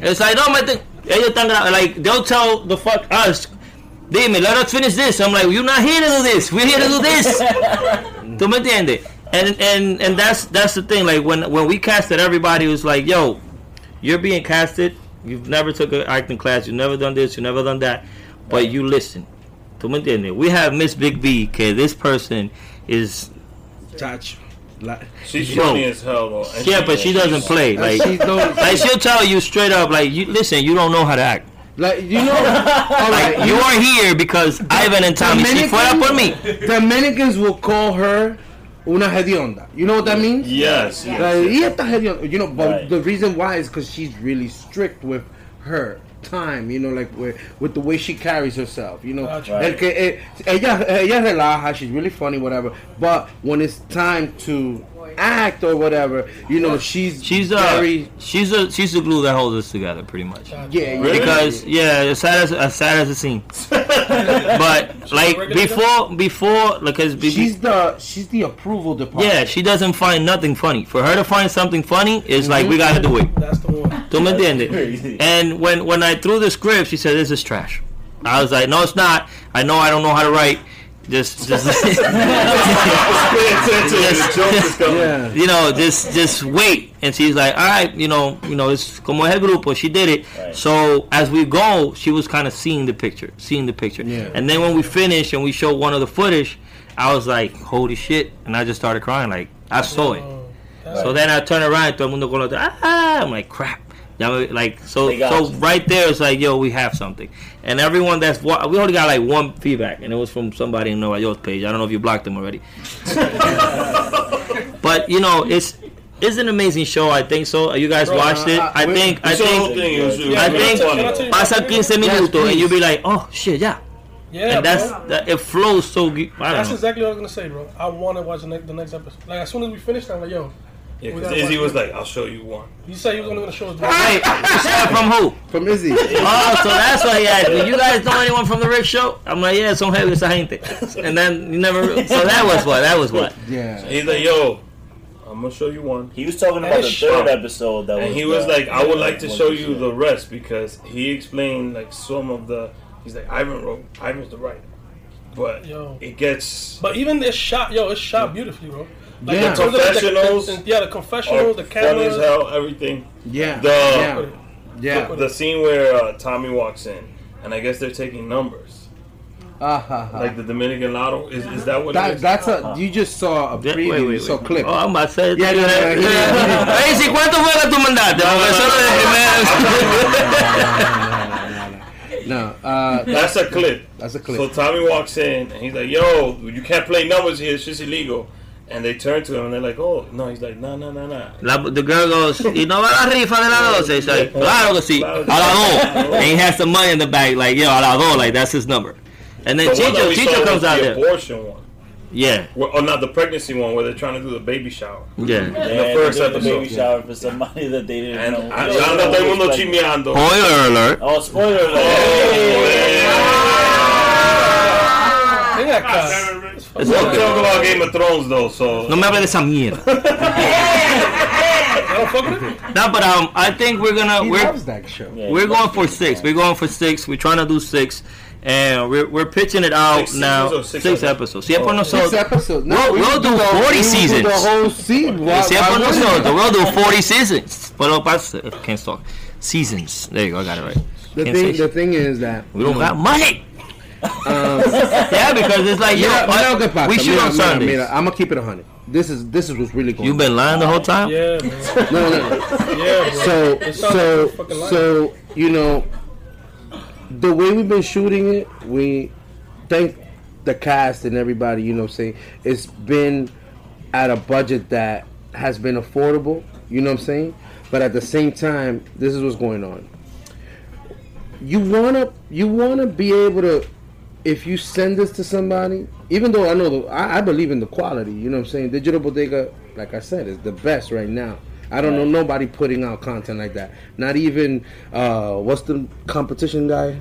S2: It's like, no, mete. Ellos están like, they'll tell the fuck us, dime, let us finish this. I'm like, you're not here to do this. We're here to do this. ¿Tú me entiendes? And and and that's that's the thing. Like when when we casted, everybody was like, yo, you're being casted. You've never took an acting class. You've never done this. You've never done that. But you listen. ¿Tú me entiendes? We have Miss Big B. Okay, this person is
S4: Touch. Like,
S3: She's
S2: Yo.
S3: funny as hell though. And
S2: yeah, but she doesn't play. Like,
S4: she
S2: like she'll tell you straight up, like, you listen, you don't know how to act.
S4: Like you know, all right,
S2: Like, you are here because Ivan and Tommy, si fuera por mí,
S4: Dominicans will call her una hedionda. You know what that means?
S3: Yes.
S4: Like,
S3: yes.
S4: "Y esta hedionda," You know, but
S8: Right.
S4: the reason why is because she's really strict with her time. You know, like with, with the way she carries herself. You know,
S6: Gotcha.
S4: El que, eh, ella ella relaja. She's really funny, whatever. But when it's time to act or whatever, you know, she's
S2: she's uh,
S4: very
S2: she's a she's the glue that holds us together, pretty much.
S4: yeah, yeah.
S3: Really?
S2: Because yeah, as sad as as sad as it seems, but like before before because be-
S4: she's the she's the approval department.
S2: yeah, she doesn't find nothing funny. For her to find something funny is like we gotta do it.
S6: That's the one.
S2: ¿Tú me entiendes? And when when I threw the script, she said, "This is trash." I was like, "No, it's not. I know I don't know how to write. Just, just,
S3: Pay attention. The joke is coming.
S4: Yeah.
S2: you know, just, just wait." And she's like, "All right, you know, you know, it's como es el grupo." She did it.
S8: Right.
S2: So as we go, she was kind of seeing the picture, seeing the picture.
S4: Yeah.
S2: And then when we finished and we showed one of the footage, I was like, "Holy shit!" And I just started crying. Like I saw it.
S6: Oh,
S2: So then I turn around, todo el mundo con ah, I'm like crap. Ya Like so, so right there, it's like yo, we have something, and everyone that's wa- we only got like one feedback, and it was from somebody in Nueva York page. I don't know if you blocked them already, but you know, it's it's an amazing show. I think so. You guys
S6: Bro,
S2: watched it. I
S4: we-
S2: think I
S3: It's the whole
S2: think
S3: thing. It was, it was
S2: I think
S3: funny,
S6: Can I
S3: though.
S6: you-
S2: pasa 15 minutos, and you'll be like, oh shit, yeah,
S6: Yeah,
S2: and that's
S6: bro.
S2: that, it flows so. good. I
S6: That's
S2: don't know.
S6: exactly what I was gonna say, bro. I want to watch the next, the next episode. Like as soon as we finish, I'm like, yo,
S3: Yeah, because
S6: gotta
S3: Izzy was like, "I'll show you one."
S6: you said he was only gonna show us.
S2: Hey, you from who?
S4: From Izzy.
S2: Oh, so that's why he asked me. You guys know anyone from the Rick Show? I'm like, yeah, son heavy esa gente. And then you never. So that was what. That was what.
S4: Yeah.
S3: He's like, "Yo, I'm gonna show you one."
S8: He was talking about the
S6: It's
S8: third
S3: shot.
S8: episode. That
S3: And
S8: was
S3: he was
S8: the-
S3: like, "I would like to show you the rest because he explained like some of the. He's like, Ivan wrote. Ivan's the writer, but
S6: Yo.
S3: it gets
S6: But even it's shot, yo, it's shot beautifully, bro. Like
S4: Yeah.
S6: in terms of, like, the-
S3: Confessionals
S6: the- yeah, the confessionals, the
S3: funny as hell. Everything.
S4: Yeah.
S3: The
S4: yeah. Yeah.
S3: the scene where uh, Tommy walks in, and I guess they're taking numbers,
S4: Ah, ha, ha.
S3: like the Dominican Lotto. Is is that what it
S4: That,
S3: is?
S4: that's a. You just saw a
S2: Yeah,
S4: preview. You saw a clip.
S2: Oh, I'm about to say.
S4: Yeah, no, no, no, he didn't-
S2: Hey, si cuánto fue que tú mandaste? Porque eso lo de-
S4: No, No, uh,
S3: That's a clip.
S4: That's a clip.
S3: So Tommy walks in and he's like, "Yo, you can't play numbers here. It's just illegal." And they turn to him and they're like, "Oh no." He's like, "No, no, no, no."
S2: La, the girl goes, ¿y no va la rifa de la 12? He's like, claro que sí, a la 2. And he has the money in the bag, like, yo, a la 2, like, that's his number. And then
S3: The
S2: Chicho, Chicho comes out
S3: the
S2: there.
S3: abortion one.
S2: Yeah,
S3: Well, or not the pregnancy one where they're trying to do the baby shower.
S2: yeah.
S3: In the first
S8: they did the
S3: episode.
S8: baby shower for somebody that they didn't
S3: And
S8: know.
S3: ya anda todo el mundo chismeando.
S2: Spoiler alert.
S8: Oh, spoiler alert.
S6: Ven acá.
S2: It's
S3: We don't
S2: okay.
S3: talk about Game of Thrones though, so
S2: No me hable de esa mierda.
S6: Don't fuck with it.
S2: No, but um, I think we're gonna
S4: he
S2: we're
S4: loves that show.
S8: Yeah,
S2: we're going for
S8: it.
S2: six. We're going for six. We're trying to do six, and we're we're pitching it out
S3: Six
S2: now. Six,
S3: six
S2: episodes. Si es por
S4: Six
S2: nosotros,
S4: episodes.
S2: We'll-
S4: we
S2: we'll
S4: can
S2: do
S4: the-
S2: 40
S4: we can do
S2: seasons.
S4: The whole season. Why-
S2: si es
S4: why
S2: por
S4: wouldn't
S2: nosotros,
S4: we?
S2: we'll do forty seasons. But lo pasa, can't talk. Seasons. There you go. I got it right.
S4: The
S2: Can't
S4: thing,
S2: say
S4: the thing is that
S2: we don't got money.
S4: Um,
S2: Yeah, because it's like yo,
S4: mira, mira lo que
S2: what-
S4: pasa.
S2: we shoot
S4: mira,
S2: on
S4: mira,
S2: Sundays.
S4: mira, I'm gonna keep it a hundred. This is this is what's really going.
S2: You've been lying the whole time.
S6: Yeah, man.
S4: no, no, no.
S6: Yeah, bro.
S4: So so
S6: like a fucking lie.
S4: so you know the way we've been shooting it, we thank the cast and everybody. You know, what I'm saying it's been at a budget that has been affordable. You know what I'm saying? But at the same time, this is what's going on. You wanna you wanna be able to if you send this to somebody, even though I know the, I, I believe in the quality, you know what I'm saying? Digital Bodega, like I said, is the best right now. I don't know nobody putting out content like that. Not even uh, what's the competition guy?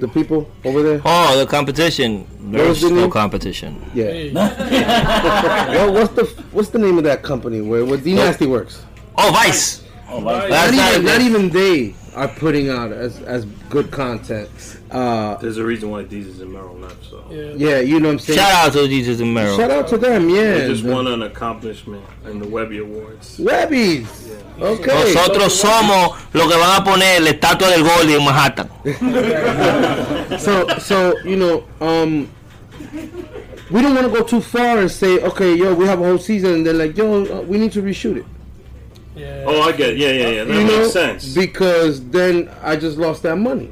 S4: The people over there.
S2: Oh, the competition. There's
S4: the
S2: no
S4: name?
S2: competition.
S4: Yeah.
S6: Hey,
S4: well, what's the what's the name of that company where where D Nasty works?
S2: Oh, Vice.
S8: Oh, Vice.
S2: That's
S4: not
S2: not
S4: even not even they are putting out as as good content. Uh,
S3: there's a reason why these is in Merrill left. So
S6: yeah.
S4: yeah, you know what I'm saying.
S2: Shout out to Jesus and Mero.
S4: Shout out to them, yeah.
S3: they just
S4: The-
S3: won an accomplishment in the Webby Awards.
S4: Webbies. Okay.
S2: Nosotros somos lo que van a poner la estatua del Goldie en Manhattan.
S4: so so you know um we don't want to go too far and say okay yo we have a whole season and they're like yo uh, we need to reshoot it
S6: Yeah.
S3: Oh, I get. It. Yeah, yeah, yeah. That
S4: you know
S3: makes sense.
S4: because then i just lost that money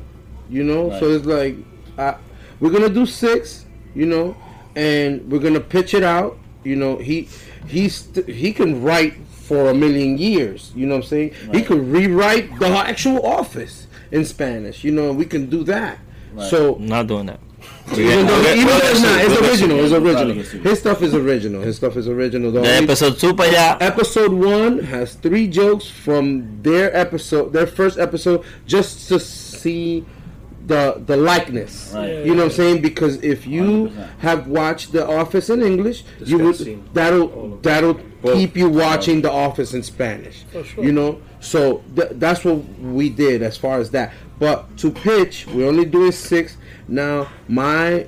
S4: you know so it's like I, we're gonna do six you know and we're gonna pitch it out you know he he's he can write for a million years you know what i'm saying he
S8: Right.
S4: could rewrite the actual office in spanish you know we can do that
S8: Right.
S4: so
S2: Not doing that.
S4: Even though, even though it's not, it's original. It's original. His stuff is original. His stuff is original. The
S2: De episode 2 para allá.
S4: episode one has three jokes from their episode, their first episode, just to see the the likeness.
S8: Right.
S4: You know what I'm saying? Because if you
S8: 100%.
S4: have watched The Office in English,
S3: This
S4: you would that'll that'll
S3: Well,
S4: keep you uh, watching The Office in Spanish.
S6: For sure.
S4: You know, so th- that's what we did as far as that. But to pitch, we're only doing six. Now, my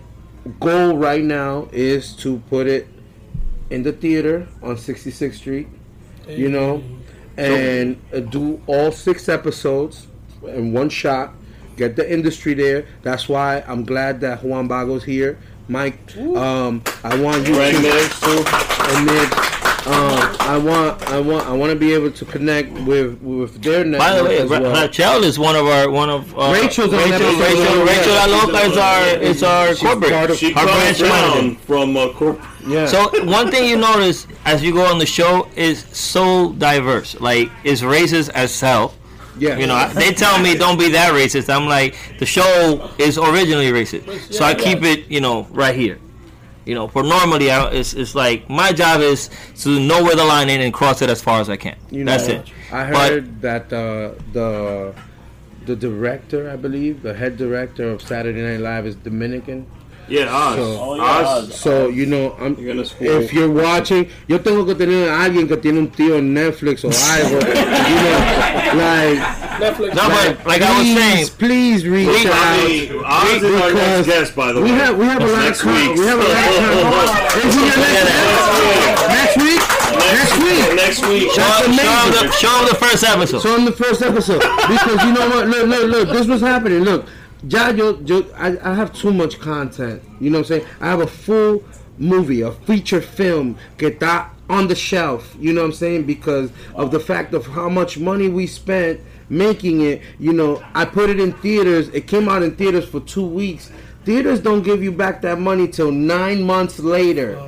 S4: goal right now is to put it in the theater on 66th Street, you know, and uh, do all six episodes in one shot. Get the industry there. That's why I'm glad that Juan Bago's here. Mike, um, I want you to
S3: Miggs, too.
S4: and um, I want, I want, I want to be able to connect with with their network
S2: By the way,
S4: as
S2: Ra-
S4: well.
S2: Rachel is one of our one of uh,
S4: Rachel's on
S2: Rachel, Rachel,
S4: one,
S2: Rachel
S4: yeah.
S2: Is our is our
S4: She's part
S2: corporate.
S4: of-
S3: She
S2: our branch manager.
S3: from uh, corp-
S4: yeah.
S2: So one thing you notice as you go on the show is so diverse. Like it's racist as hell.
S4: yeah,
S2: You know, I- they tell me don't be that racist. I'm like, the show is originally racist, so I keep it, you know, right here. You know, for normally, I, it's, it's like my job is to know where the line is and cross it as far as I can.
S4: You know,
S2: That's it.
S4: I
S2: But-
S4: heard that uh, the the director, I believe, the head director of Saturday Night Live is Dominican.
S3: Yeah, Oz.
S4: So-
S8: Oh, yeah,
S3: Oz.
S8: Oz.
S4: So you know, I'm,
S3: You're gonna spoil.
S4: if you're watching, yo tengo que tener a alguien que tiene un tío en Netflix o algo. you know, like
S6: Netflix.
S2: No, but like I was
S4: please,
S2: saying,
S4: please reach
S2: We-
S4: out.
S3: I mean, Oz is our next guest, by the
S4: We
S3: way.
S4: have we have a lot of con-
S3: week.
S4: we have a lot of con- Is he your next next week? Next week.
S3: Next week.
S2: show,
S4: That's
S2: show,
S4: amazing.
S2: the, show the first episode.
S4: Show in the first episode, because you know what? Look, look, look. This was happening. Look, ya, yo, yo, I, I have too much content. You know what I'm saying? I have a full movie, a feature film que está on the shelf. You know what I'm saying? Because of the fact of how much money we spent making it. You know, I put it in theaters. It came out in theaters for two weeks. Theaters don't give you back that money till nine months later.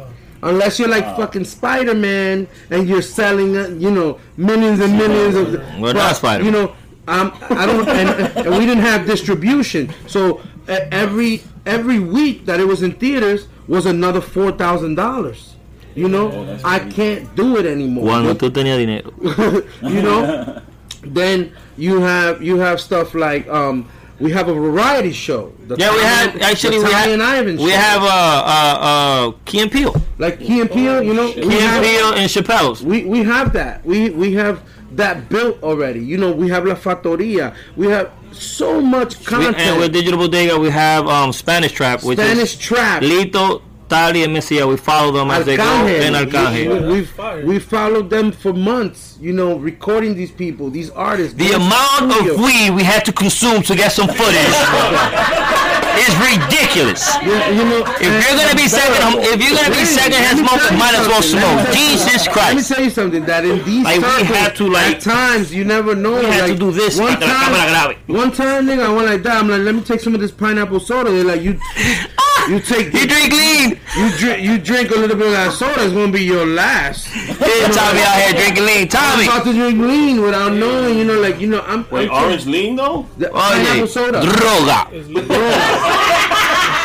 S4: Unless you're like fucking Spider Man and you're selling, uh, you know, millions and millions of.
S2: We're not Spider-Man.
S4: You know, um, I don't, and, and we didn't have distribution. So every every week that it was in theaters was another four thousand dollars. You know, I can't do it anymore.
S2: Cuando tú tenías dinero.
S4: you know, then you have you have stuff like um, we have a variety show. The
S2: Yeah, we had actually
S4: the
S2: we had
S4: and Ivan
S2: we
S4: show.
S2: have uh uh uh Key and Peele,
S4: like Key and Peele. You know, we
S2: Key and
S4: have-
S2: Peele and Chappelle's.
S4: we we have that. We we have that built already. You know, we have La Factoria. We have so much
S2: We,
S4: content.
S2: and with Digital Bodega, we have um Spanish Trap, which
S4: Spanish
S2: is
S4: Trap.
S2: Lito, Tali, and Messia. We follow them as they go. And
S4: We, we, we followed them for months, you know, recording these people, these artists.
S2: The amount of weed we had to consume to get some footage is ridiculous.
S4: you, you know,
S2: If you're eh, gonna be second, if you're gonna be secondhand smokers, might as well smoke. Jesus Christ.
S4: Let me tell you something. That in these
S2: Like, we
S4: circles,
S2: had to, like-
S4: at times you never know.
S2: We had
S4: like,
S2: to do this
S4: One
S2: para que la cámara
S4: time, one time, nigga, I went like that. I'm like, let me take some of this pineapple soda. They're like, you, oh, you take,
S2: You drink lean.
S4: you drink, you drink a little bit of that soda. It's gonna be your last.
S2: Yeah, Tommy out here drinking lean.
S4: I'm
S2: Tommy.
S4: about to drink lean without knowing, you know, like you know, I'm.
S3: Wait,
S4: I'm
S3: orange lean though?
S4: the
S2: Oye,
S4: pineapple soda.
S2: droga.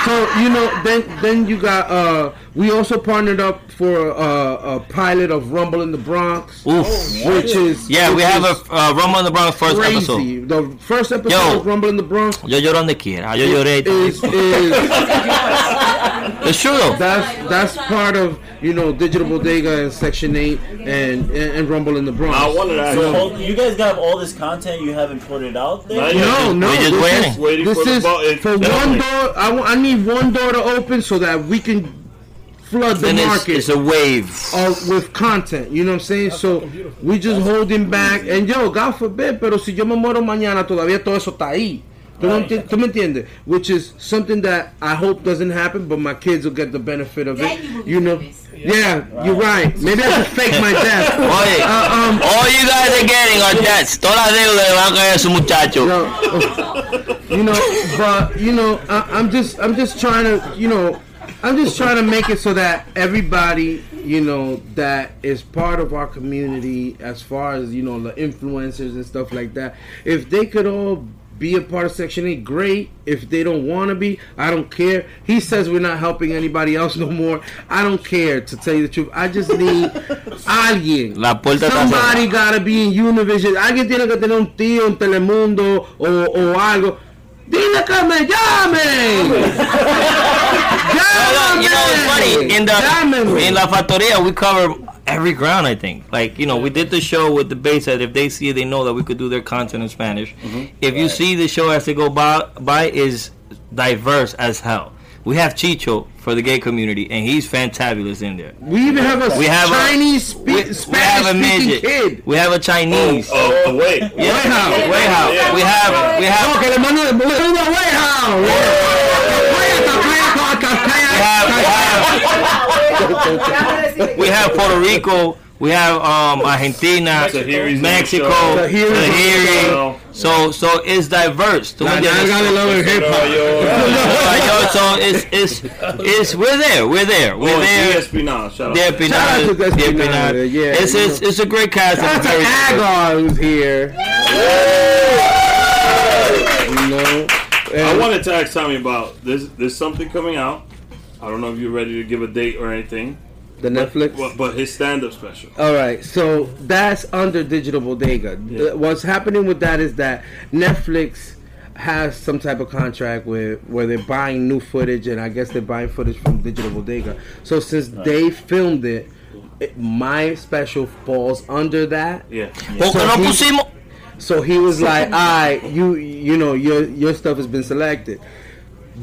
S4: So you know, then then you got uh, we also partnered up for uh, a pilot of Rumble in the Bronx,
S2: Oof.
S4: which is
S2: Yeah, we have a uh, Rumble in the Bronx first episode.
S4: crazy. The first episode
S2: Yo.
S4: of Rumble in the Bronx
S2: Yo lloro donde quiera. Yo lloré.
S4: is, is
S2: It's true though.
S4: that's that's part of you know Digital Bodega and Section Eight and and, and Rumble in the Bronx.
S3: I wanted to ask
S8: So
S3: you.
S8: you guys got all this content you haven't put it out there.
S3: Not yet.
S4: No, no.
S2: We just
S4: this
S2: waiting.
S4: is,
S3: Waiting
S4: this
S3: for the
S4: is
S3: ball- it-
S4: for one door. I, I need one door to open so that we can flood the
S2: Then it's,
S4: market.
S2: it's a wave.
S4: uh, with content, you know what I'm saying? So we just holding back. And yo, God forbid, pero si yo me muero mañana, todavía todo eso está ahí. ¿Tú, no tú me entiendes? Which is something that I hope doesn't happen, but my kids will get the benefit of
S5: Then
S4: it.
S5: you
S4: You know?
S5: famous.
S4: Yeah, you're right. Maybe I should fake my death.
S2: Oye,
S4: Uh, um,
S2: all you guys are getting are debts. Todas las deudas le van a caer a su muchacho.
S4: No, you know, but you know, I, I'm just, I'm just trying to, you know, I'm just trying to make it so that everybody, you know, that is part of our community, as far as you know, the influencers and stuff like that, if they could all be a part of Section 8, great. If they don't want to be, I don't care. He says we're not helping anybody else no more. I don't care, to tell you the truth. I just need alguien.
S2: La puerta
S4: Somebody gotta be in Univision. Alguien tiene que tener un tío en Telemundo o, o algo. Dile que me llamen.
S2: No, no, you know, it's funny. In the
S4: Llámenme.
S2: in La Factoria, we cover every ground. I think. Like you know, we did the show with the base that if they see it, they know that we could do their content in Spanish. Mm-hmm. If you see the show as they go by, by is diverse as hell. We have Chicho for the gay community, and he's fantabulous in there.
S4: We even have a
S2: We have
S4: Chinese
S2: a
S4: spe-
S2: we, we have a
S4: speaking
S2: midget.
S4: kid.
S2: We have a Chinese.
S3: Oh, oh, wait.
S2: Yeah,
S4: Way how?
S2: way how?
S3: Yeah.
S2: We have we have
S4: No, que le mando le mando way how.
S2: we have Puerto Rico. We have um, Argentina,
S3: Tahiri's in the
S2: Mexico.
S4: Tahiri.
S2: Tahiri. So so it's diverse. ¿Tú me
S4: La
S2: entiendes?
S4: nalga de love and hip hop.
S2: So it's it's it's we're there. We're there. We're
S3: Oh,
S2: there.
S3: DSP now. Shout out.
S2: De
S4: Shout out to
S2: Espinal,
S4: Des
S2: De
S4: Espinal,
S2: Espinal.
S4: yeah,
S2: It's
S4: you
S2: it's
S4: know.
S2: it's a great cast. and
S4: That's
S2: very
S4: an Agar who's here. You know.
S3: I wanted to ask Tommy about there's there's something coming out. I don't know if you're ready to give a date or anything,
S4: the Netflix.
S3: but, but his stand-up special.
S4: All right, so that's under Digital Bodega. The- What's happening with that is that Netflix has some type of contract with where they're buying new footage, and I guess they're buying footage from Digital Bodega. So since they filmed it, it, my special falls under that.
S3: Yeah.
S2: Porque
S4: So
S2: no
S4: he-
S2: pusimos.
S4: So he was like, "I, you, you know, your your stuff has been selected.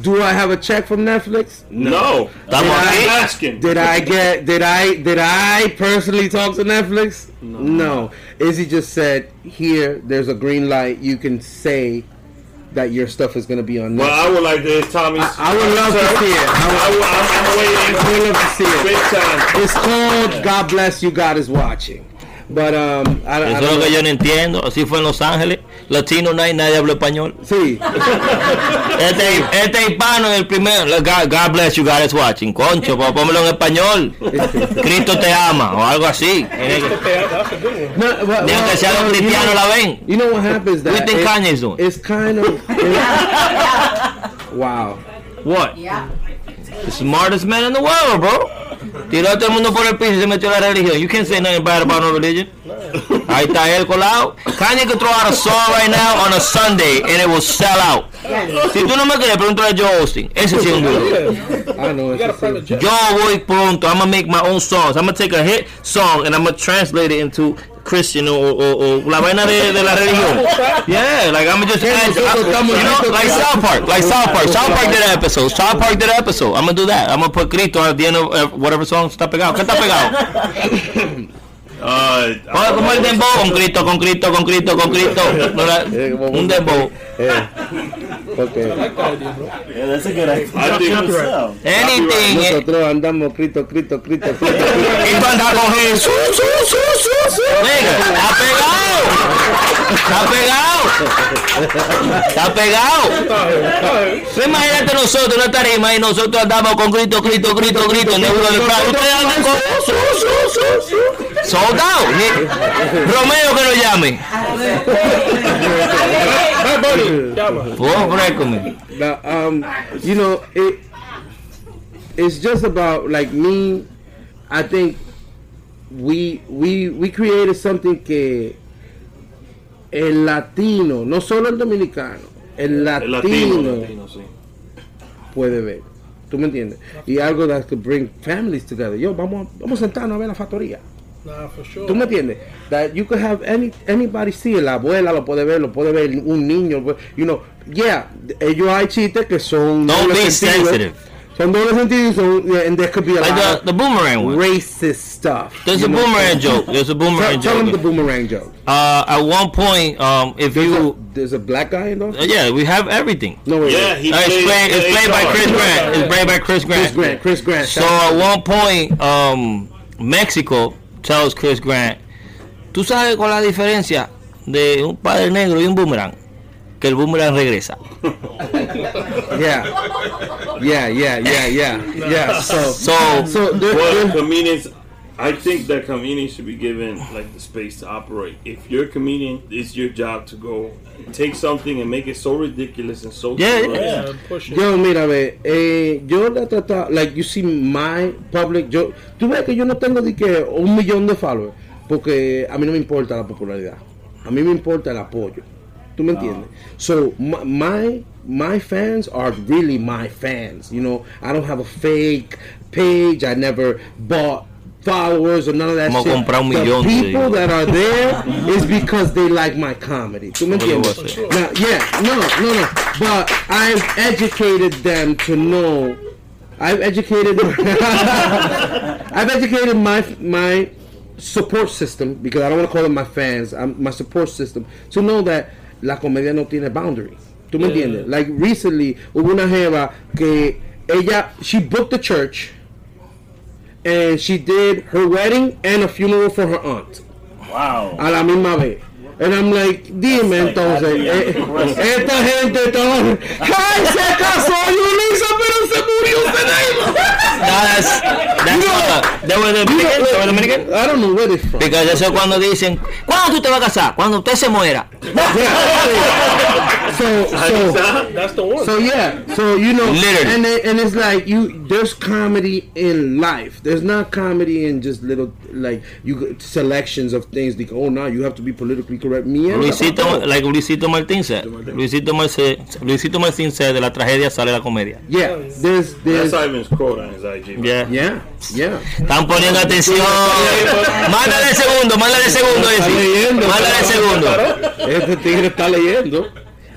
S4: Do I have a check from Netflix?
S3: No.
S2: Estamos
S3: I'm
S2: aquí.
S3: asking.
S4: Did I get? Did I? Did I personally talk to Netflix? No. no. Izzy just said, "Here, there's a green light. You can say that your stuff is gonna be on.
S3: Well, I would like to hear Tommy's.
S4: I would love to see it. I
S3: I would, I'm, I'm waiting.
S4: I would love to see it.
S3: Big time.
S4: It's called God Bless You, God is Watching. But um, I, I
S2: Eso es
S4: don't
S2: lo que
S4: know.
S2: yo no entiendo. Así fue en Los Ángeles. Latino no hay, nadie habla español.
S4: Sí.
S2: Este, este hispano es el primero. God, God bless you, is watching. Concho, pónmelo en español. Cristo te ama o algo así.
S4: No, well,
S2: Ni aunque sea los
S4: you
S2: cristianos
S4: know-
S2: la ven.
S4: You know what happens? That
S2: you think
S4: it-
S2: Kanye's doing?
S4: It's kind of. wow.
S2: What?
S5: Yeah.
S2: The smartest man in the world, bro. Tiró a todo el mundo por el piso y se metió a la religión. You can't say nothing bad about no religion. Ahí está él colado. Kanye could throw out a song right now on a Sunday and it will sell out. Si tú no me crees, pregúntale a Joe Austin. Ese sí es un duro.
S4: I know.
S6: You got a
S4: It's
S6: private jet.
S2: Yo voy pronto. I'm gonna make my own songs. I'm gonna take a hit song and I'm gonna translate it into Christian or, or, or la vaina de, de la religión. Yeah, like I'm just add,
S4: nosotros estamos
S2: you know, like South Park, like South Park. South Park did an episode. South Park did an episode. I'm gonna do that. I'm gonna put Cristo at the end of uh, whatever song está pegado. ¿Qué está pegado?
S3: Uh,
S2: Oye, como el dembow, con Cristo, con Cristo, con Cristo, con Cristo. No la-
S4: Eh,
S2: Un dembow.
S4: Okay.
S6: That idea, bro.
S8: Yeah, that's a good idea.
S2: Anything.
S4: Nosotros andamos Cristo, Cristo, Cristo, Cristo. Cristo.
S2: Y tú andas con Jesús, su, su, su, su. Nigga, está pegado. Está pegado. Está pegado. Tú imagínate nosotros, una tarima y nosotros andamos con Cristo, Cristo, Cristo, Cristo. en el. Ustedes andan con su, su, su, su. Sold out. Ni- Romeo que lo llame. Frescome.
S4: Now, um, you know, it it's just about like me. I think we we we created something que el latino, no solo el dominicano, el latino,
S3: El latino, latino, sí.
S4: puede ver. ¿Tú me entiendes? Y algo that could bring families together. Yo, vamos, vamos a sentarnos a ver la factoría.
S6: Nah, for sure.
S4: ¿Tú me entiendes? That you could have any anybody see it. La abuela lo puede ver, lo puede ver un niño. You know, yeah, ellos hay chistes que son
S2: Don't be
S4: sentido.
S2: sensitive.
S4: Son doble sentido, son, yeah, and there could be a
S2: Like
S4: lot
S2: the, the boomerang
S4: of
S2: one.
S4: racist stuff.
S2: There's a
S4: know?
S2: boomerang joke. There's a
S4: Tell,
S2: boomerang
S4: tell them the boomerang joke.
S2: Uh, at one point, um, if
S4: There's, a,
S2: you,
S4: there's a black guy in there.
S2: uh, yeah, we have everything.
S4: No way.
S3: Yeah, he
S2: Uh, it's
S3: played,
S2: played, it's played by Chris Grant. It's played by Chris Grant.
S4: Chris Grant. Chris Grant.
S2: So at one point, um, Mexico tells Chris Grant, ¿tú sabes cuál es la diferencia de un padre negro y un boomerang? Que el boomerang regresa.
S4: yeah, yeah, yeah, yeah, yeah, yeah. So,
S2: So,
S4: so there,
S3: Well, I think that comedians should be given like the space to operate. If you're a comedian, it's your job to go take something and make it so ridiculous and so
S2: Yeah,
S3: serious.
S6: Yeah, push it.
S4: Yo, mira, ve, eh, yo la he tratado, like you see my public, yo, tú ves que yo no tengo de que un millón de followers, porque a mí no me importa la popularidad, a mí me importa el apoyo, tú me entiendes? So my, my my fans are really my fans, you know. I don't have a fake page. I never bought followers or none of that shit.
S2: comprar un
S4: the people that are there is because they like my comedy. ¿Tú me entiendes?
S2: want to say?
S4: Now, yeah, no, no, no. But I've educated them to know. I've educated. I've educated my my support system because I don't want to call them my fans. I'm, my support system to know that la comedia no tiene boundary. ¿Tú me entiendes? Like recently hubo una jeva que ella she booked the church and she did her wedding and a funeral for her aunt
S8: Wow.
S4: a la misma vez. And I'm like, dime entonces, eh, esta gente está, ¡ay, se casó Yulisa, pero se murió Zenaima!
S2: That's, that's not, they were Dominican, they were Dominican.
S4: I don't know where they're from.
S2: Because eso es cuando dicen, ¿cuándo tú te vas a casar? Cuando usted se muera.
S4: Yeah. So, so,
S6: That's the one.
S4: so yeah, so you know,
S2: Literally.
S4: and it- and it's like you, there's comedy in life. There's not comedy in just little like you selections of things. Like, oh, now you have to be politically correct. Mierda,
S2: Luisito, like Luisito Martín said. Luisito Martín, Luisito Martín said, de la tragedia sale la comedia.
S4: Yeah, there's, there's,
S3: That's Ivan's quote on his IG.
S2: Yeah.
S4: yeah, yeah.
S2: Están poniendo atención. Mándale el segundo, mándale el segundo.
S4: Está leyendo.
S2: Mándale el segundo.
S4: Este tigre está leyendo.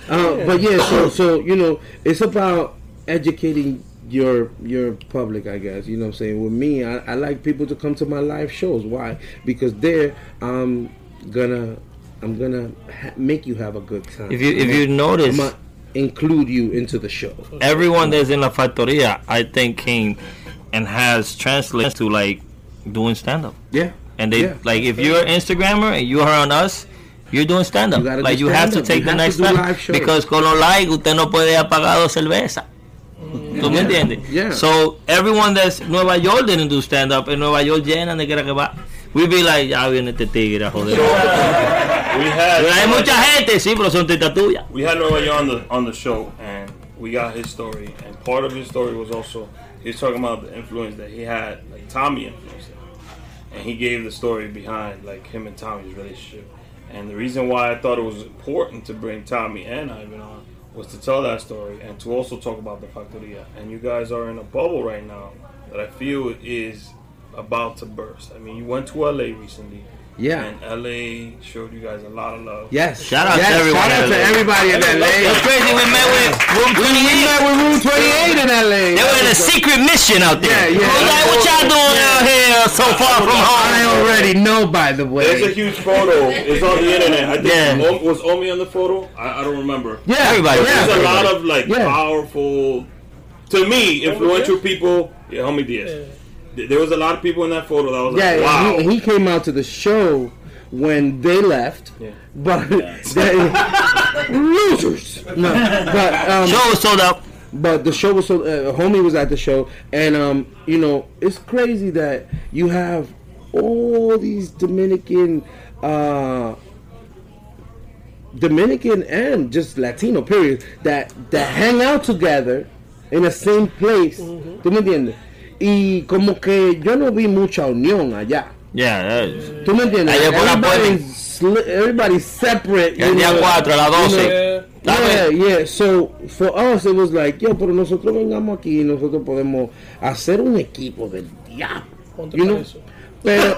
S4: Uh, but yeah, so so you know, it's about educating your your public, I guess. You know what I'm saying? With me, I, I like people to come to my live shows. Why? Because there I'm gonna I'm gonna ha- make you have a good time.
S2: If you if you notice,
S4: I'm a- include you into the show.
S2: everyone that's in La Factoria, I think, came and has translated to like doing stand up.
S4: Yeah.
S2: And they
S4: Yeah.
S2: like if you're an Instagrammer and you are on us, you're doing stand up.
S4: You
S2: Like
S4: do
S2: you have to take
S4: You
S2: the next step because con los likes usted no puede apagar dos cervezas. Mm. ¿Tú me entiendes?
S4: Yeah.
S2: So everyone that's Nueva York didn't do stand up en Nueva York llena de que va. We be like, ya viene este tigre a joder.
S3: We had
S2: Pero hay mucha gente, sí, pero son tetas tuyas.
S3: we had York on the on the show, and we got his story. And part of his story was also he was talking about the influence that he had, like Tommy influenced him, and he gave the story behind like him and Tommy's relationship. And the reason why I thought it was important to bring Tommy and Ivan on was to tell that story and to also talk about the Factoria. And you guys are in a bubble right now that I feel is about to burst. I mean, you went to LA recently.
S4: Yeah.
S3: And LA showed you guys a lot of love.
S4: Yes.
S2: Shout out to
S4: yes.
S2: everyone
S4: Shout out
S2: in
S4: to
S2: LA.
S4: everybody in LA.
S2: It's crazy. We met with Room
S4: We
S2: 28.
S4: met with Room 28 in LA.
S2: They were in a secret mission out there.
S4: Yeah, yeah.
S2: I was like, what y'all doing out here so far from
S4: I already know, by the way.
S3: There's a huge photo. It's on the internet. I think
S2: Yeah.
S3: Was Omi on the photo? I, I don't remember.
S4: Yeah,
S2: Everybody.
S4: yeah.
S3: There's a lot of like
S4: Yeah.
S3: powerful, to me, influential people. Yeah, Homie Diaz. Th- There was a lot of people in that photo that was
S4: Yeah,
S3: like, wow.
S4: he, he came out to the show when they left,
S3: Yeah.
S4: but they, losers. No, but um,
S2: Show was sold out.
S4: but the show was so. Uh, homie was at the show, and um, you know, it's crazy that you have all these Dominican, uh, Dominican and just Latino period that that hang out together in the same place. ¿Tú me entiendes? Y como que yo no vi mucha unión allá.
S2: Yeah, is.
S4: ¿Tú me entiendes?
S2: Allá por
S4: sli- everybody's separate.
S2: El
S4: you
S2: día
S4: know.
S2: 4 a las 12.
S6: Yeah.
S4: Yeah, yeah. So for us it was like, yo, pero nosotros vengamos aquí y nosotros podemos hacer un equipo del diablo. You know?
S6: eso.
S4: Pero eh,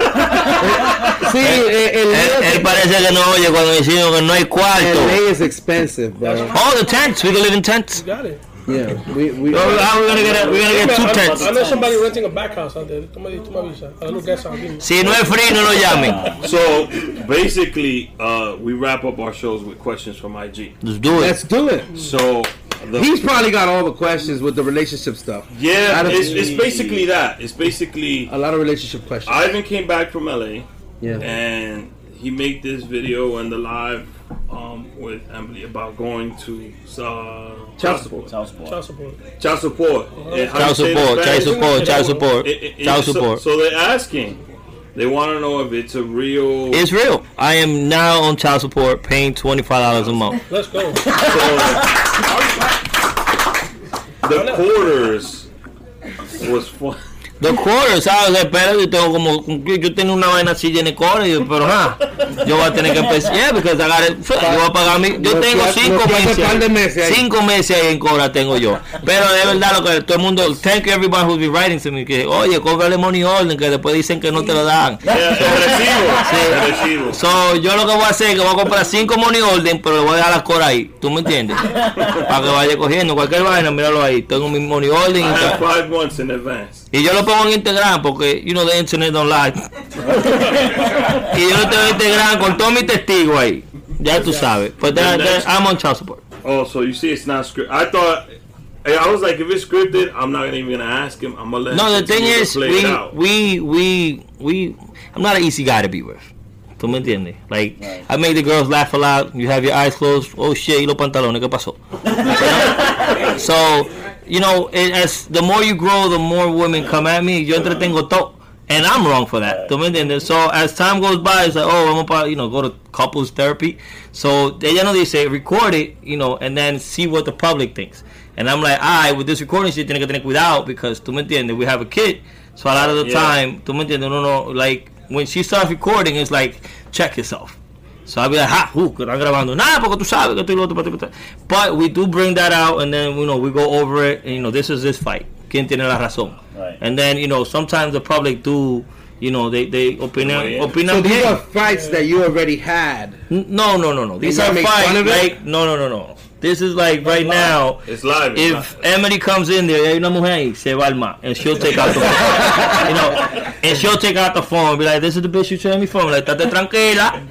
S4: sí, eh, el
S2: Él, él parece que no oye cuando decimos que no hay cuarto.
S4: LA is expensive, bro.
S2: Oh, the tents. We can live in tents.
S6: Got it.
S4: Yeah, we we.
S2: Oh, how we gonna get a, we gonna get two
S6: I,
S2: tents.
S6: I know somebody renting a back house out there. Tú me, tú. A little guest house.
S2: Si no es free, no lo llamen.
S3: So basically, uh, we wrap up our shows with questions from IG.
S2: Let's do it.
S4: Let's do it.
S3: So the,
S4: He's probably got all the questions with the relationship stuff.
S3: yeah,
S4: of-
S3: it's, it's basically that. It's basically
S4: A lot of relationship questions.
S3: Ivan came back from LA.
S4: yeah.
S3: and he made this video and the live um, with Emily about going to uh, child support.
S9: Child support.
S6: Child support.
S3: Child support. And how
S2: Child
S3: you say it in
S2: support, child support, child support,
S3: It- it- it-
S2: child
S3: so-
S2: support.
S3: So, they're asking. They want to know if it's a real.
S2: It's real. I am now on child support, paying twenty five dollars a month.
S6: Let's go.
S3: the quarters was fun.
S2: The quarters, ¿sabes? Espera, yo tengo como, yo tengo una vaina así llena de pero ah, yo voy a tener que empezar, yeah, gotta- yo voy a pagar mi, yo tengo cinco meses,
S4: de
S2: cinco meses ahí en cobra tengo yo, pero de verdad lo que todo el mundo, thank you everybody who's been writing to me, que oye, cóbrale money order, que después dicen que no te lo dan.
S3: Yeah.
S2: So, yo lo que voy a hacer es que voy a comprar cinco money order, pero le voy a dejar las coras ahí. ¿Tú me entiendes? Para que vaya cogiendo cualquier vaina, míralo ahí. Tengo mi money order.
S3: I have five months in advance.
S2: Y yo lo pongo en Instagram porque, you know, the internet don't lie. y yo lo tengo en Instagram con todos mis testigos ahí. Ya tú sabes. But that, that- I'm on child support.
S3: Oh, so you see, it's not scripted. I thought. Eh, I was like, if it's scripted, I'm not even gonna ask him. I'm gonna let.
S2: No, the thing is, we, we, we, we, I'm not an easy guy to be with. ¿Tú me entiendes? Like, I make the girls laugh a lot. You have your eyes closed. Oh shit, y los pantalones, ¿qué pasó? so, you know, it, as the more you grow, the more women come at me. Yo entretengo todo. And I'm wrong for that. ¿Tú me entiendes? So, as time goes by, it's like, oh, I'm vamos para, you know, go to couples therapy. So, ella no dice, record it, you know, and then see what the public thinks. And I'm like, alright, with this recording shit, tiene que tener cuidado because, tú me entiendes, we have a kid. So, a lot of the
S3: Yeah.
S2: time, tú me entiendes, no, no, like, when she starts recording, it's like, check yourself. So I'll be like, ha, que están grabando. Nada, porque tú sabes que estoy lo otro. But we do bring that out, and then, you know, we go over it, and, you know, this is this fight. ¿Quién tiene la razón?
S8: Right.
S2: And then, you know, sometimes the public do, you know, they, they opinan,
S3: Yeah.
S2: opinan
S4: So these are fights that you already had.
S2: No, no, no, no. These are fights,
S4: fun
S2: like, no, no, no, no. This is like right now.
S3: It's live. It's
S2: If
S3: live.
S2: Emily comes in there, y hay una mujer ahí, se va al mar, and she'll take out the phone. you know, and she'll take out the phone and be like, this is the bitch you telling me from. Like, estate tranquila.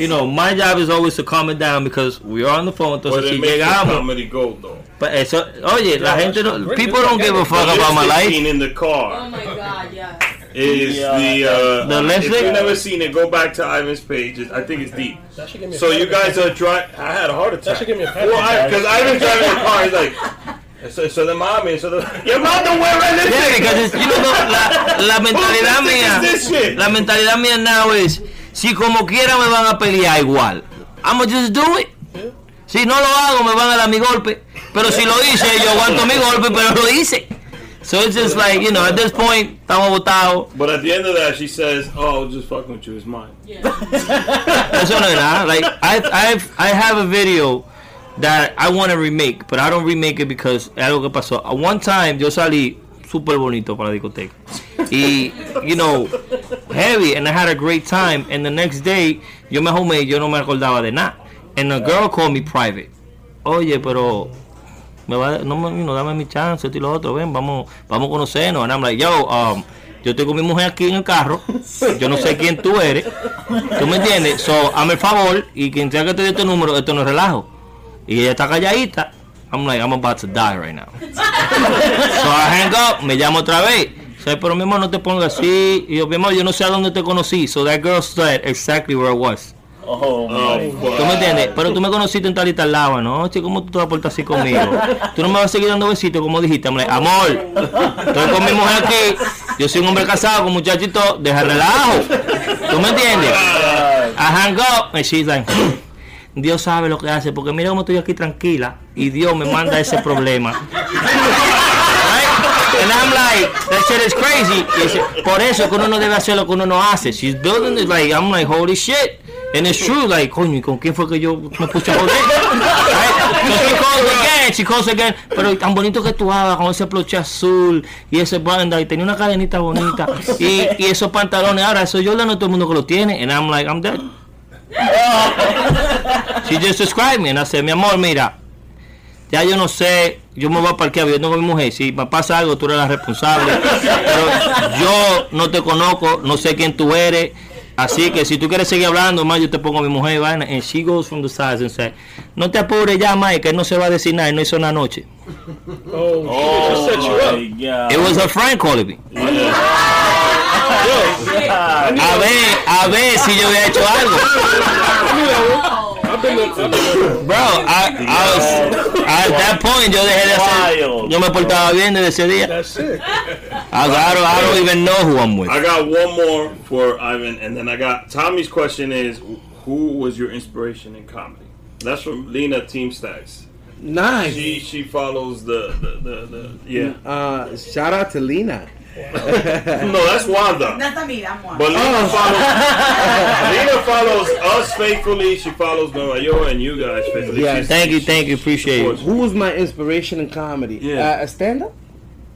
S2: You know, my job is always to calm it down because we are on the phone.
S3: But
S2: Entonces,
S3: it
S2: si
S3: makes the
S2: llegamos,
S3: comedy gold though.
S2: but eso, oye, la
S6: Yeah,
S2: gente no, people don't give a fuck about my
S3: lipstick
S2: life.
S3: scene in the car.
S5: Oh my god, yes.
S3: is
S8: Yeah.
S3: the uh,
S2: The
S3: if you've never seen it, go back to Ivan's page. I think it's deep.
S6: That should give me a
S3: So you guys are trying. I had a heart
S6: That
S3: attack.
S6: should give me a panic
S3: Well, because Ivan's driving the car. He's like. So, so the mommy, so the your mom don't wear red
S2: Yeah, because it's, you know, la, la mentalidad
S3: Whose
S2: mía,
S3: is this shit?
S2: la mentalidad mía now es, si como quiera me van a pelear igual, I'ma just do it. Si no lo hago, me van a dar mi golpe. Pero si lo hice, yo aguanto mi golpe, pero lo hice. So it's just like, you know, at this point, estamos votados.
S3: But at the end of that, she says, "Oh, just fucking with you. It's mine."
S2: Eso no es nada. Like, I, I've, I have a video that I want to remake, but I don't remake it because es algo que pasó. At one time, yo salí súper bonito para la discoteca. Y, you know, heavy, and I had a great time. And the next day, yo me homé, yo no me acordaba de nada. And a girl called me private. Oye, pero me va, no, know, dame mi chance, esto y lo otro, ven, vamos, vamos a conocernos. And I'm like, yo, um, yo estoy con mi mujer aquí en el carro, yo no sé quién tú eres, ¿tú me entiendes? So, hazme el favor, y quien sea que te dé este número, esto no es relajo. Y ella está calladita. I'm like, I'm about to die right now. so I hang up, me llamo otra vez. Say, pero mi amor, no te pongas así. Y yo, mi amor, yo no sé a dónde te conocí. So that girl said exactly where I was.
S8: Oh, my
S3: fuck.
S2: ¿Tú me entiendes? Pero tú me conociste en tal y tal lado, ¿no? Che, ¿cómo tú te vas a portar así conmigo? Tú no me vas a seguir dando besitos como dijiste. Like, amor, estoy con mi mujer aquí. Yo soy un hombre casado con muchachito. Deja relajo. ¿Tú me entiendes? I hang up and she's like, Dios sabe lo que hace. Porque mira cómo estoy aquí tranquila. Y Dios me manda ese problema. And I'm like, that shit is crazy. Por eso que uno no debe hacer lo que uno no hace. She's building it like, I'm like, holy shit. And it's true, like, coño, ¿y con quién fue que yo me puse a joder? Right? So she calls again, she calls again. Pero tan bonito que tú hagas con ese ploche azul y ese banda y tenía una cadenita bonita y, y esos pantalones. Ahora, eso yo no todo el mundo que lo tiene. And I'm like, I'm dead. She just described me. And I said, mi amor, mira, ya yo no sé, yo me voy a parquear viendo con mi mujer. Si me pasa algo, tú eres la responsable. Pero yo no te conozco, no sé quién tú eres. Así que si tú quieres seguir hablando, más yo te pongo a mi mujer, vaina. And she goes from the sides and say, no te apures ya, Mike, que él no se va a decir nada, él no hizo una noche.
S6: Oh,
S8: Oh,
S6: shit, set you up.
S2: It was her friend calling me.
S8: God.
S2: A ver, a ver si yo había hecho algo.
S6: I've been. I've been.
S2: Bro, I, I was, at that point yo dejé de hacer, yo me portaba bien desde ese día.
S6: That's sick.
S2: I, I, don't, I don't even know who I'm with.
S3: I got one more for Ivan, and then I got Tommy's question is, who was your inspiration in comedy? That's from Lena Team Stacks.
S4: Nice.
S3: She she follows the the, the, the yeah.
S4: Uh, shout out to Lena.
S3: No, that's Wanda.
S5: That's me, I'm one.
S3: But Lena follows Lena follows us faithfully. She follows Nueva York and you guys faithfully.
S4: Yes.
S3: She's-
S2: Thank you, thank you, appreciate it.
S4: Who was my inspiration in comedy?
S3: Yeah.
S4: Uh, stand up.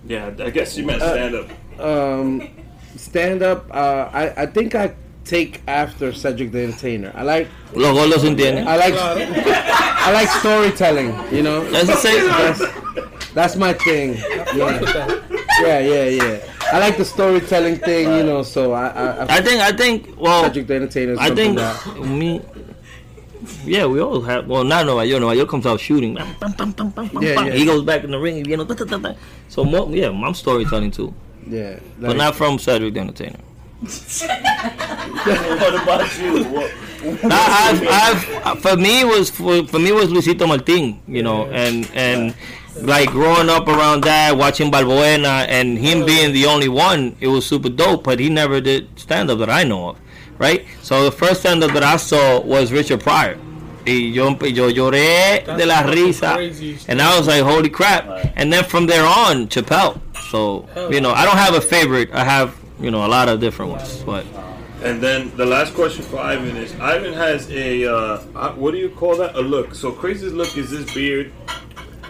S3: Yeah, I guess you meant stand up.
S4: Um, stand up. Uh, I I think I take after Cedric the Entertainer. I like
S2: Los gordos se entienden.
S4: I like I like storytelling. You know.
S2: That's.
S4: That's, that's my thing. Yeah. Yeah, yeah, yeah. I like the storytelling thing, you know. So I, I, I
S2: I think, I think, well,
S4: Cedric the Entertainer. Is
S2: I think
S4: that-
S2: me. Yeah, we all have. Well, not Nueva York. Nueva York comes out shooting. Bam, bam, bam, bam, bam, bam,
S4: Yeah,
S2: bam.
S4: yeah.
S2: He goes back in the ring. You know, da, da, da, da. so more, yeah, I'm storytelling too,
S4: yeah,
S2: but not from Cedric the Entertainer.
S8: What about you? What,
S2: Nah, I've, I've, for me it was for, for me it was Luisito Martin, you know, and and like growing up around that, watching Balbuena, and him being the only one, it was super dope. But he never did stand up that I know of, right? So the first stand up that I saw was Richard Pryor. Y yo, yo lloré de la risa, and I was like, "Holy crap!" And then from there on, Chappelle. So you know, I don't have a favorite. I have you know a lot of different ones, but
S3: And then the last question for Ivan is: Ivan has a uh, uh, what do you call that? A look. So crazy's look is this beard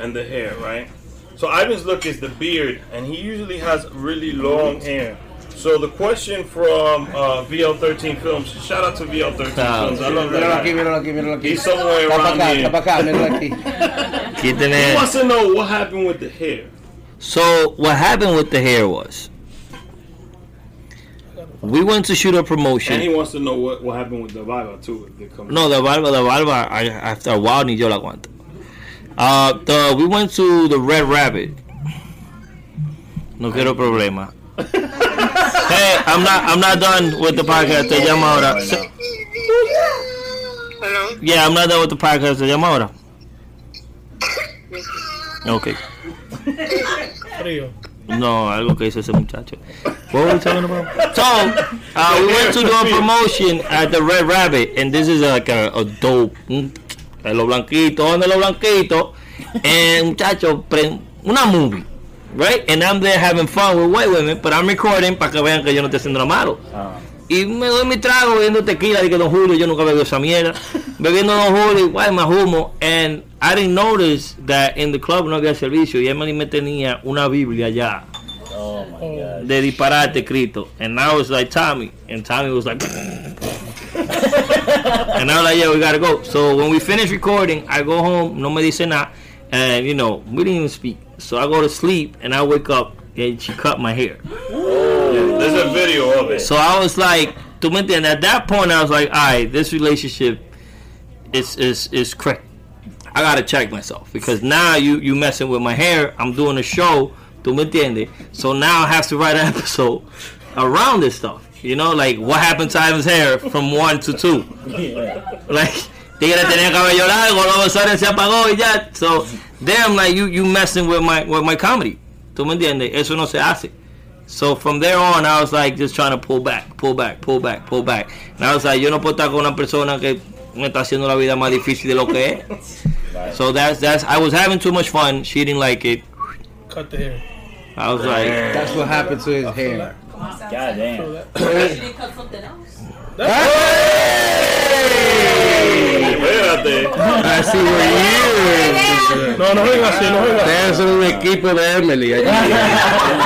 S3: and the hair, right? So Ivan's look is the beard, and he usually has really long hair. So the question from uh, VL13 Films. Shout out to VL13
S2: Ah,
S3: Films. I love that.
S4: aquí,
S3: guy.
S4: míralo aquí, míralo aquí.
S3: He's somewhere around
S4: acá,
S3: here.
S4: acá, aquí.
S3: He wants to know what happened with the hair.
S2: So what happened with the hair was we went to shoot a promotion.
S3: And he wants to know what, what happened with the Viva too. If they come
S2: No, the barba, the barba. I, after a while, ni yo la aguanto. Uh, the we went to the Red Rabbit. No quiero problema. hey, I'm not. I'm not done with the podcast. Te llamo ahora. Se- Yeah, I'm not done with the podcast. Te llamo ahora. Okay.
S6: Frío.
S2: No, algo que hizo ese muchacho. What were we talking about? So, uh, we went to do a promotion at the Red Rabbit, and this is like a, a dope. De los blanquitos, donde los blanquitos. And muchacho, pre- una movie. Right? And I'm there having fun with white women, but I'm recording para que vean que yo no estoy haciendo nada malo. Y me doy mi trago bebiendo tequila de que Don Julio, yo nunca bebo esa mierda. Bebiendo Don Julio, igual más humo. And I didn't notice that in the club no había servicio. Y Emily me tenía una Biblia ya
S8: Oh my oh. god.
S2: de disparate escrito. And I was like, Tommy. And Tommy was like, and I was like, yeah, we gotta go. So when we finish recording, I go home, no me dice nada. And, you know, we didn't even speak. So I go to sleep and I wake up and she cut my hair.
S3: There's a video of it.
S2: So I was like, tú me entiendes? At that point, I was like, all right, this relationship is is is correct. I gotta check myself because now you you messing with my hair. I'm doing a show. Tú me entiendes? So now I have to write an episode around this stuff. You know, like what happened to Ivan's hair from one to two. Like Tigre tenía cabello largo, luego Soren se apagó y ya. So damn, like you you messing with my with my comedy. ¿Tú me entiendes? Eso no se hace. So from there on, I was like just trying to pull back, pull back, pull back, pull back. And I was like, yo no puedo estar con una persona que me está haciendo la vida más difícil de lo que es. So that's that's I was having too much fun. She didn't like it.
S6: Cut the hair.
S2: I was like,
S4: That's what happened to his hair.
S8: God damn.
S6: Feel that.
S5: They cut something else.
S3: Espérate.
S4: I see where you
S6: No, no venga así, no venga así.
S4: Ustedes son un equipo de Emily. allí.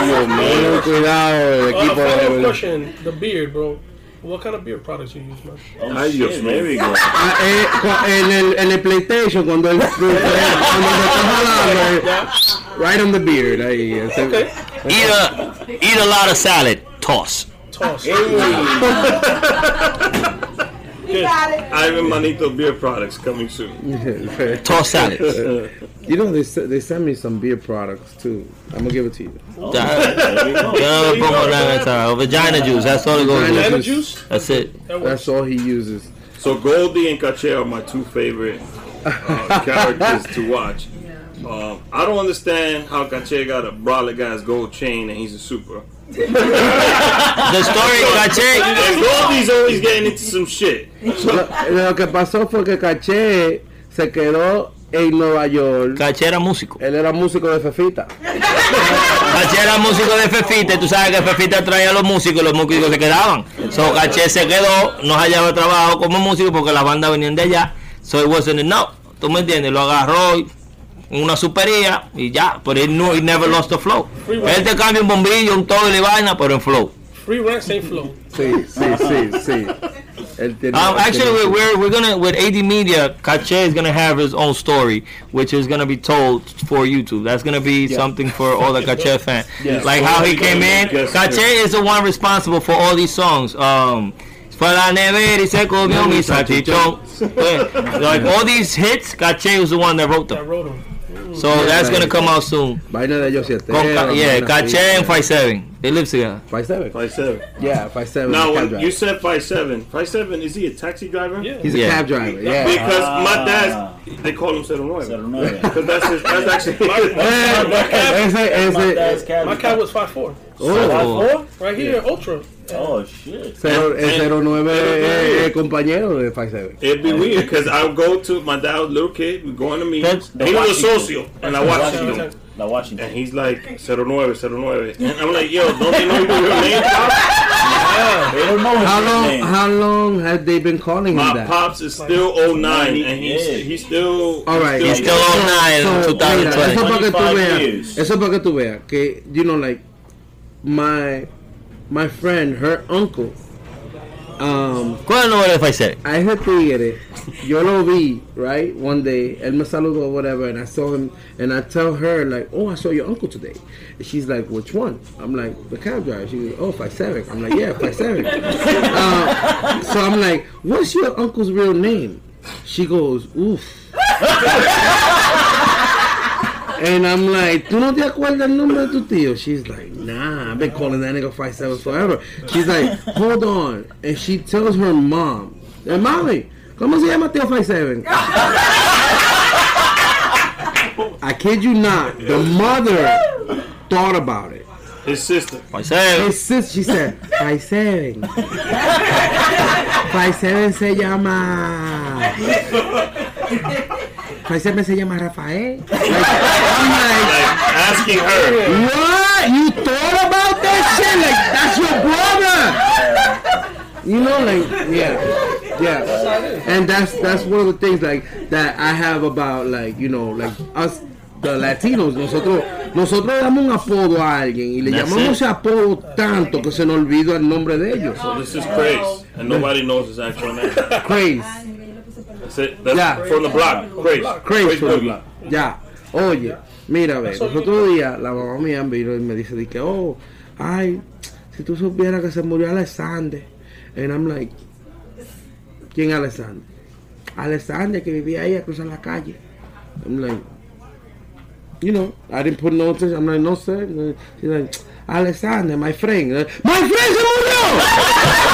S4: Dios mío, cuidado, el
S6: Uh,
S4: equipo de
S6: follow-up
S4: Emily.
S6: question. The beard, bro. What kind of beard products you use, man?
S8: Oh,
S3: Ay, Dios
S8: shit,
S3: mío.
S8: there we go.
S4: Ah, eh, cu- en, el, en el PlayStation, cuando él cuando se está jalando, eh, right on the beard. Ahí, ese-
S6: Okay.
S2: eat a eat a lot of salad, toss.
S6: Toss.
S5: You got it.
S3: Ivan Manito beer products coming soon.
S2: Toss salad.
S4: You know, they, se- they sent me some beer products too. I'm gonna give it to you.
S8: There we go.
S2: Yo no me pongo nada en esa- Vagina juice, that's all it goes with.
S6: Banana juice?
S2: That's it.
S6: That.
S4: That's all he uses.
S3: So Goldie and Cache are my two favorite uh, characters to watch. Um, I don't understand how Cache got a brolic guy's gold chain and he's a super.
S2: The story, caché.
S3: And Goldie's always getting into some shit.
S4: Lo, lo que pasó fue que Caché se quedó en Nueva York.
S2: Caché era músico.
S4: Él era músico de Fefita.
S2: Caché era músico de Fefita y tú sabes que Fefita traía a los músicos y los músicos se quedaban. So Caché se quedó, no hallaba trabajo como músico porque las bandas venían de allá. So it wasn't enough. ¿Tú me entiendes? Lo agarró y- una supería y ya. Pero él no, he never lost the flow. Él te cambia un bombillo, un todo y vaina, pero en flow.
S6: Free rent, same flow.
S4: Sí, sí, sí, sí. Tiene-
S2: Um, actually, we're, we're we're gonna with AD Media. Cache is gonna have his own story, which is gonna be told for YouTube. That's gonna be something for all the Cache fans. Like how he came in.
S3: Yes.
S2: Cache is the one responsible for all these songs. Um, fue la nevera y se comió mi salchichón. like all these hits, Cache was the one that wrote
S6: I
S2: them.
S6: wrote them.
S2: So that's gonna come out soon.
S4: Vaina de ellos siete.
S2: Con yeah, Five Seven. They live together.
S4: Five seven.
S3: Five seven.
S4: Yeah, five seven.
S3: Now,
S4: cab
S3: when
S4: driver.
S3: you said five seven, five seven is he a taxi driver?
S6: Yeah.
S4: He's a
S2: Yeah.
S4: cab driver. Yeah.
S3: Because my
S8: Ah.
S3: dad's, they call him Cero Nueve.
S8: Cero nueve.
S3: Because that's his, that's actually.
S4: Eh, ese,
S8: My dad's
S4: ese,
S8: cat.
S6: My cat was 5'4.
S2: Oh,
S6: Right here, Ultra.
S8: Oh shit.
S4: cero, el 09 es el compañero de Five Seven.
S3: It'd be weird because I would go to my dad little kid, we go in the meetings. He was a socio, and I watched him.
S8: Washington. La Washington.
S3: And he's like, Cero Nueve, Cero Nueve. And I'm like, yo, don't they know your real name, Pop?
S8: They don't know
S4: How long?
S8: name.
S4: How long had they been calling him
S3: My
S4: that?
S3: pops is still 09, and he's,
S8: Yeah.
S3: he's still.
S4: All right.
S2: He's still on oh nine in
S4: So, mira, eso
S2: 2020.
S4: para que tú
S8: 25
S4: veas,
S8: years.
S4: eso para que tú veas que you know like my my friend, her uncle Um,
S2: ¿Cuál es el número de Faisal?
S4: a ese tigre, yo lo vi, right, one day, él me saludó or whatever, and I saw him, and I tell her, like, oh, I saw your uncle today. And she's like, which one? I'm like, the cab driver. She goes, oh, 5'7". I'm like, yeah, 5'7". uh, so I'm like, what's your uncle's real name? She goes, oof. And I'm like, ¿tú no te acuerdas el nombre de tu tío? She's like, nah, I've been calling that nigga 5'7 forever. She's like, hold on. And she tells her mom, hey, mami, ¿cómo se llama tío 5'7? I kid you not, the mother thought about it.
S3: His sister.
S2: Faisal.
S4: His sis, she said, 5'7. 5'7 se llama... 5'7 se llama Rafael. Like, I'm like,
S3: asking her.
S4: What? You thought about that shit? Like that's your brother? You know, like yeah, yeah. And that's that's one of the things like that I have about like you know like us the Latinos. Nosotros nosotros le damos un apodo a alguien y le
S2: That's
S4: llamamos ese apodo tanto que se nos olvida el nombre de ellos.
S3: So this is Craze, and nobody knows his actual name.
S4: Crazy,
S3: That's it. That's
S4: Yeah.
S3: from the block. Craze.
S4: crazy.
S3: Boogie.
S4: Ya, oye, mira, ve, los otros días la mamá mía vino y me dice que, oh, ay, si tú supieras que se murió Alexander. And I'm like, ¿quién es Alexander? Alexander que vivía ahí a cruzar la calle. I'm like, you know, I didn't put no attention. I'm like, no sir. She's like, Alexander, my friend. My friend se murió.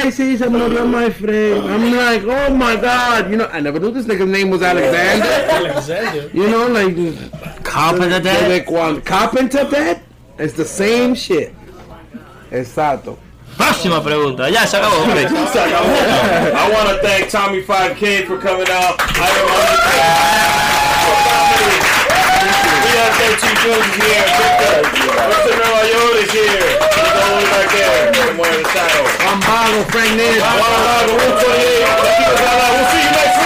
S4: She's like, I see, se murió my friend. I'm like, oh my God. You know, I never knew this nigga's name was Alexander.
S6: Alexander.
S4: You know, like,
S2: Carpenter
S4: desde
S2: Dad.
S4: cuando Carpenter Dead, it's the same shit. Exacto.
S2: Próxima pregunta. Ya se acabó. hombre.
S3: I want to thank Tommy 5K for coming out. I don't We got 13 Jones here, here. Mr. Nueva York is here. He's back there somewhere in the
S4: title. Bago, Frank Ned.
S3: Juan Bago, 148. We'll see you next